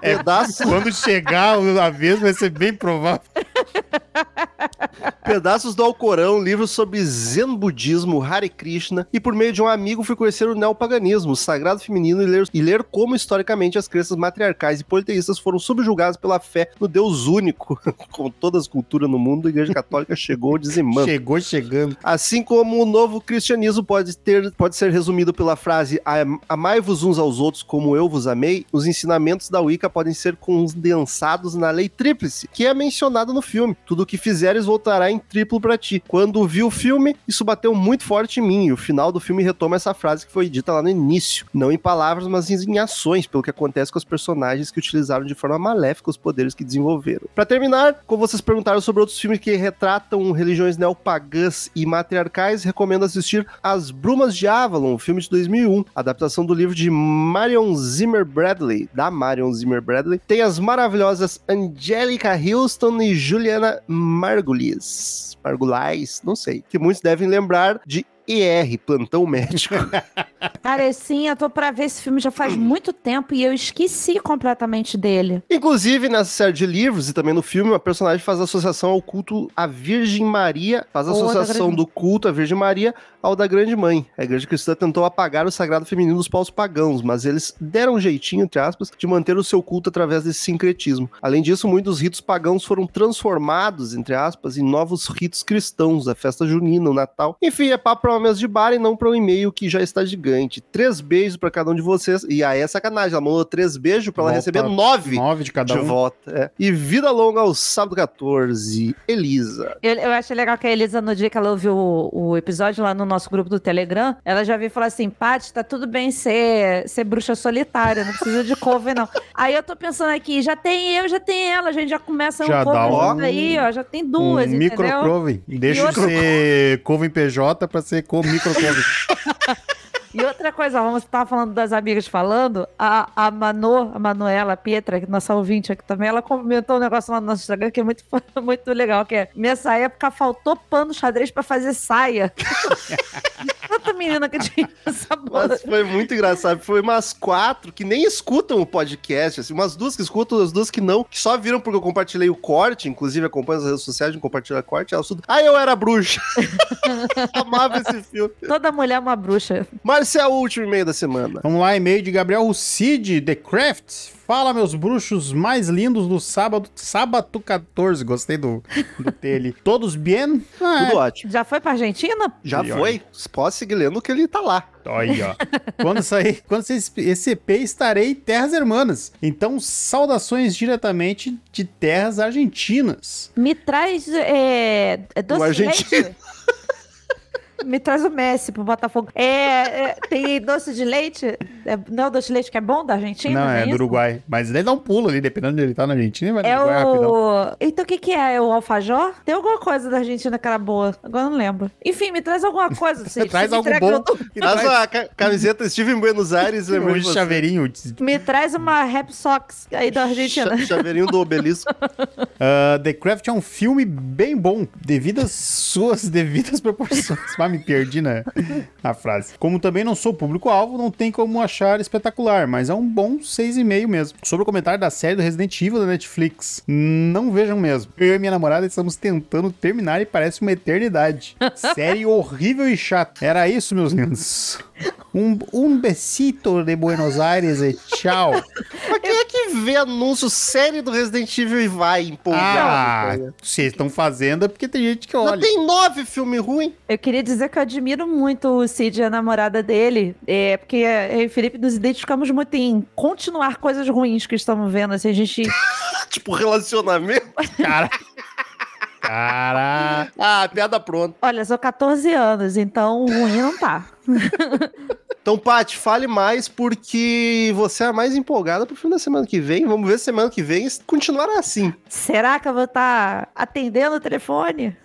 [SPEAKER 2] É,
[SPEAKER 1] Pedaço,
[SPEAKER 2] Quando chegar a vez, vai ser bem provável.
[SPEAKER 1] pedaços do Alcorão, livros sobre Zen budismo, Hare Krishna, e por meio de um amigo fui conhecer o neopaganismo, o sagrado feminino, e ler, e ler como historicamente as crenças matriarcais e politeístas foram subjugadas pela fé no Deus único. Com todas as culturas no mundo, a Igreja Católica chegou dizimando.
[SPEAKER 2] Chegou chegando.
[SPEAKER 1] Assim como o novo cristianismo pode, ter, pode ser resumido pela frase "Am- amai-vos uns aos outros como eu vos amei, os ensinamentos da Wicca podem ser condensados na lei tríplice, que é mencionada no filme. Tudo o que fizeres voltará em triplo pra ti. Quando vi o filme, isso bateu muito forte em mim, e o final do filme retoma essa frase que foi dita lá no início. Não em palavras, mas em ações, pelo que acontece com os personagens que utilizaram de forma maléfica os poderes que desenvolveram. Pra terminar, como vocês perguntaram sobre outros filmes que retratam religiões neopagãs e matriarcais, recomendo assistir As Brumas de Avalon, filme de 2001, adaptação do livro de Marion Zimmer Bradley, da Marion Zimmer Bradley. Tem as maravilhosas Angelica Houston e Juliana Margulies. Margulais, não sei. Que muitos devem lembrar de ER, Plantão Médico.
[SPEAKER 3] Cara, sim, eu tô pra ver esse filme já faz muito tempo e eu esqueci completamente dele.
[SPEAKER 1] Inclusive, nessa série de livros e também no filme, uma personagem faz associação ao culto à Virgem Maria, faz
[SPEAKER 3] Ou a
[SPEAKER 1] associação
[SPEAKER 3] Grande-
[SPEAKER 1] do culto à Virgem Maria ao da Grande Mãe. A igreja cristã tentou apagar o sagrado feminino dos paus pagãos, mas eles deram um jeitinho, entre aspas, de manter o seu culto através desse sincretismo. Além disso, muitos ritos pagãos foram transformados, entre aspas, em novos ritos cristãos, a festa junina, o Natal. Enfim, é papo pra mesa de bar e não pra um e-mail que já está gigante. Três beijos pra cada um de vocês. E aí é sacanagem, ela mandou três beijos pra ela receber nove
[SPEAKER 2] Nove de cada
[SPEAKER 1] de
[SPEAKER 2] um.
[SPEAKER 1] volta. é. E vida longa ao sábado 14. Elisa.
[SPEAKER 3] Eu, eu achei legal que a Elisa, no dia que ela ouviu o, o episódio lá no nosso grupo do Telegram, ela já veio falar assim: Paty, tá tudo bem ser, ser bruxa solitária, não precisa de cover, não. Aí eu tô pensando aqui, já tem eu, já tem ela, a gente já começa
[SPEAKER 2] Já
[SPEAKER 3] um cover
[SPEAKER 2] dá um-
[SPEAKER 3] aí, ó, já tem duas,
[SPEAKER 2] um micro
[SPEAKER 3] entendeu?
[SPEAKER 2] Coven. Deixa
[SPEAKER 3] E
[SPEAKER 2] de
[SPEAKER 3] outra-
[SPEAKER 2] ser Coven PJ pra ser co micro Coven.
[SPEAKER 3] E outra coisa, vamos estar falando das amigas falando, a, a Mano, a Manuela, a Pietra, que nossa ouvinte aqui também, ela comentou um negócio lá no nosso Instagram que é muito, muito legal, que é, nessa época faltou pano xadrez pra fazer saia. Tanta menina que tinha essa banda.
[SPEAKER 1] Mas foi muito engraçado. Foi umas quatro que nem escutam o podcast, assim, umas duas que escutam, as duas que não, que só viram porque eu compartilhei o corte, inclusive acompanha as redes sociais de compartilhar corte, elas tudo. Ah, eu era bruxa. Amava esse filme.
[SPEAKER 3] Toda mulher é uma bruxa.
[SPEAKER 1] É o último e-mail da semana.
[SPEAKER 2] Vamos lá, e-mail de Gabriel Rucide, The Craft. Fala, meus bruxos mais lindos do sábado, sábado 14. Gostei do, do T ali. Todos bem? Ah,
[SPEAKER 1] Tudo ótimo.
[SPEAKER 3] Já foi pra Argentina?
[SPEAKER 1] Já
[SPEAKER 2] E
[SPEAKER 1] foi. Pode seguir lendo que ele tá lá.
[SPEAKER 2] Aí, ó. quando sair, quando sair esse- EP, estarei em Terras Hermanas. Então, saudações diretamente de terras argentinas.
[SPEAKER 3] Me traz é, é doce
[SPEAKER 1] argentino.
[SPEAKER 3] Me traz o Messi pro Botafogo. É, é, tem doce de leite? É, não é o doce de leite que é bom da Argentina?
[SPEAKER 2] Não, é do
[SPEAKER 3] isso?
[SPEAKER 2] Uruguai. Mas ele dá um pulo ali, dependendo de ele tá na Argentina, ele vai
[SPEAKER 3] É
[SPEAKER 2] no Uruguai rapidão.
[SPEAKER 3] o. Então o que, que é? É o alfajor? Tem alguma coisa da Argentina que era boa. Agora eu não lembro. Enfim, me traz alguma coisa. Você
[SPEAKER 2] Traz algo bom. e
[SPEAKER 1] Traz a ca- camiseta Estive em Buenos Aires, lembrei
[SPEAKER 2] um
[SPEAKER 1] de
[SPEAKER 2] chaveirinho.
[SPEAKER 3] Me traz uma rap socks aí da Argentina.
[SPEAKER 1] Cha- Chaveirinho do obelisco.
[SPEAKER 2] Ah, The Craft é um filme bem bom, devido às suas devidas proporções. Mas me perdi na, na frase. Como também não sou público-alvo, não tem como achar espetacular, mas é um bom 6,5 mesmo. Sobre o comentário da série do Resident Evil da Netflix, não vejam mesmo. Eu e minha namorada estamos tentando terminar e parece uma eternidade. Série horrível e chata. Era isso, meus lindos. Um, um besito de Buenos Aires e tchau.
[SPEAKER 1] Mas quem é que vê anúncio série do Resident Evil e vai empolgado?
[SPEAKER 2] Ah, vocês estão fazendo é porque tem gente que olha.
[SPEAKER 1] tem nove filme ruim.
[SPEAKER 3] Eu queria dizer que eu admiro muito o Cid e a namorada dele, é, porque eu e o Felipe nos identificamos muito em continuar coisas ruins que estamos vendo. Assim, a gente.
[SPEAKER 1] Tipo, relacionamento.
[SPEAKER 2] Cara. Cara.
[SPEAKER 1] Ah, piada pronta.
[SPEAKER 3] Olha, são 14 anos, então ruim não tá.
[SPEAKER 1] Então, Paty, fale mais porque você é a mais empolgada pro filme da semana que vem. Vamos ver se semana que vem continuará assim.
[SPEAKER 3] Será que eu vou estar atendendo o telefone?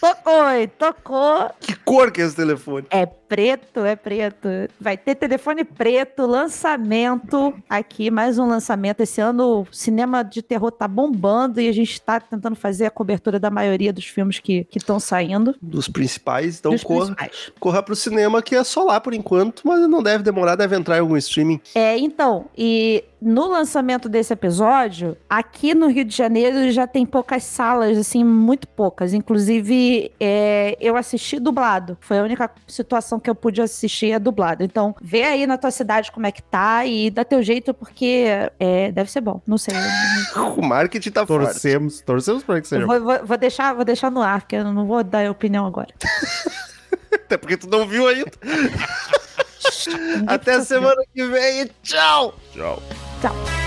[SPEAKER 3] Tocou, tocou.
[SPEAKER 1] Que cor que é esse telefone?
[SPEAKER 3] É preto, é preto. Vai ter telefone preto, lançamento aqui, mais um lançamento. Esse ano o cinema de terror tá bombando e a gente tá tentando fazer a cobertura da maioria dos filmes que estão saindo.
[SPEAKER 1] Dos principais. Então,
[SPEAKER 3] dos
[SPEAKER 1] corra,
[SPEAKER 3] principais.
[SPEAKER 1] corra pro cinema, que é só lá por enquanto, mas não deve demorar, deve entrar em algum streaming.
[SPEAKER 3] É, então, e no lançamento desse episódio, aqui no Rio de Janeiro já tem poucas salas, assim, muito poucas. Inclusive, é, eu assisti dublado. Foi a única situação que eu pude assistir é dublado. Então, vê aí na tua cidade como é que tá e dá teu jeito, porque é, deve ser bom. Não sei.
[SPEAKER 1] O marketing tá forte.
[SPEAKER 2] Torcemos, torcemos pra que seja.
[SPEAKER 3] Eu vou, vou- vou deixar, vou deixar no ar, porque eu não vou dar opinião agora.
[SPEAKER 1] Até porque tu não viu ainda. Até semana que vem e tchau!
[SPEAKER 2] Tchau.
[SPEAKER 3] Tchau.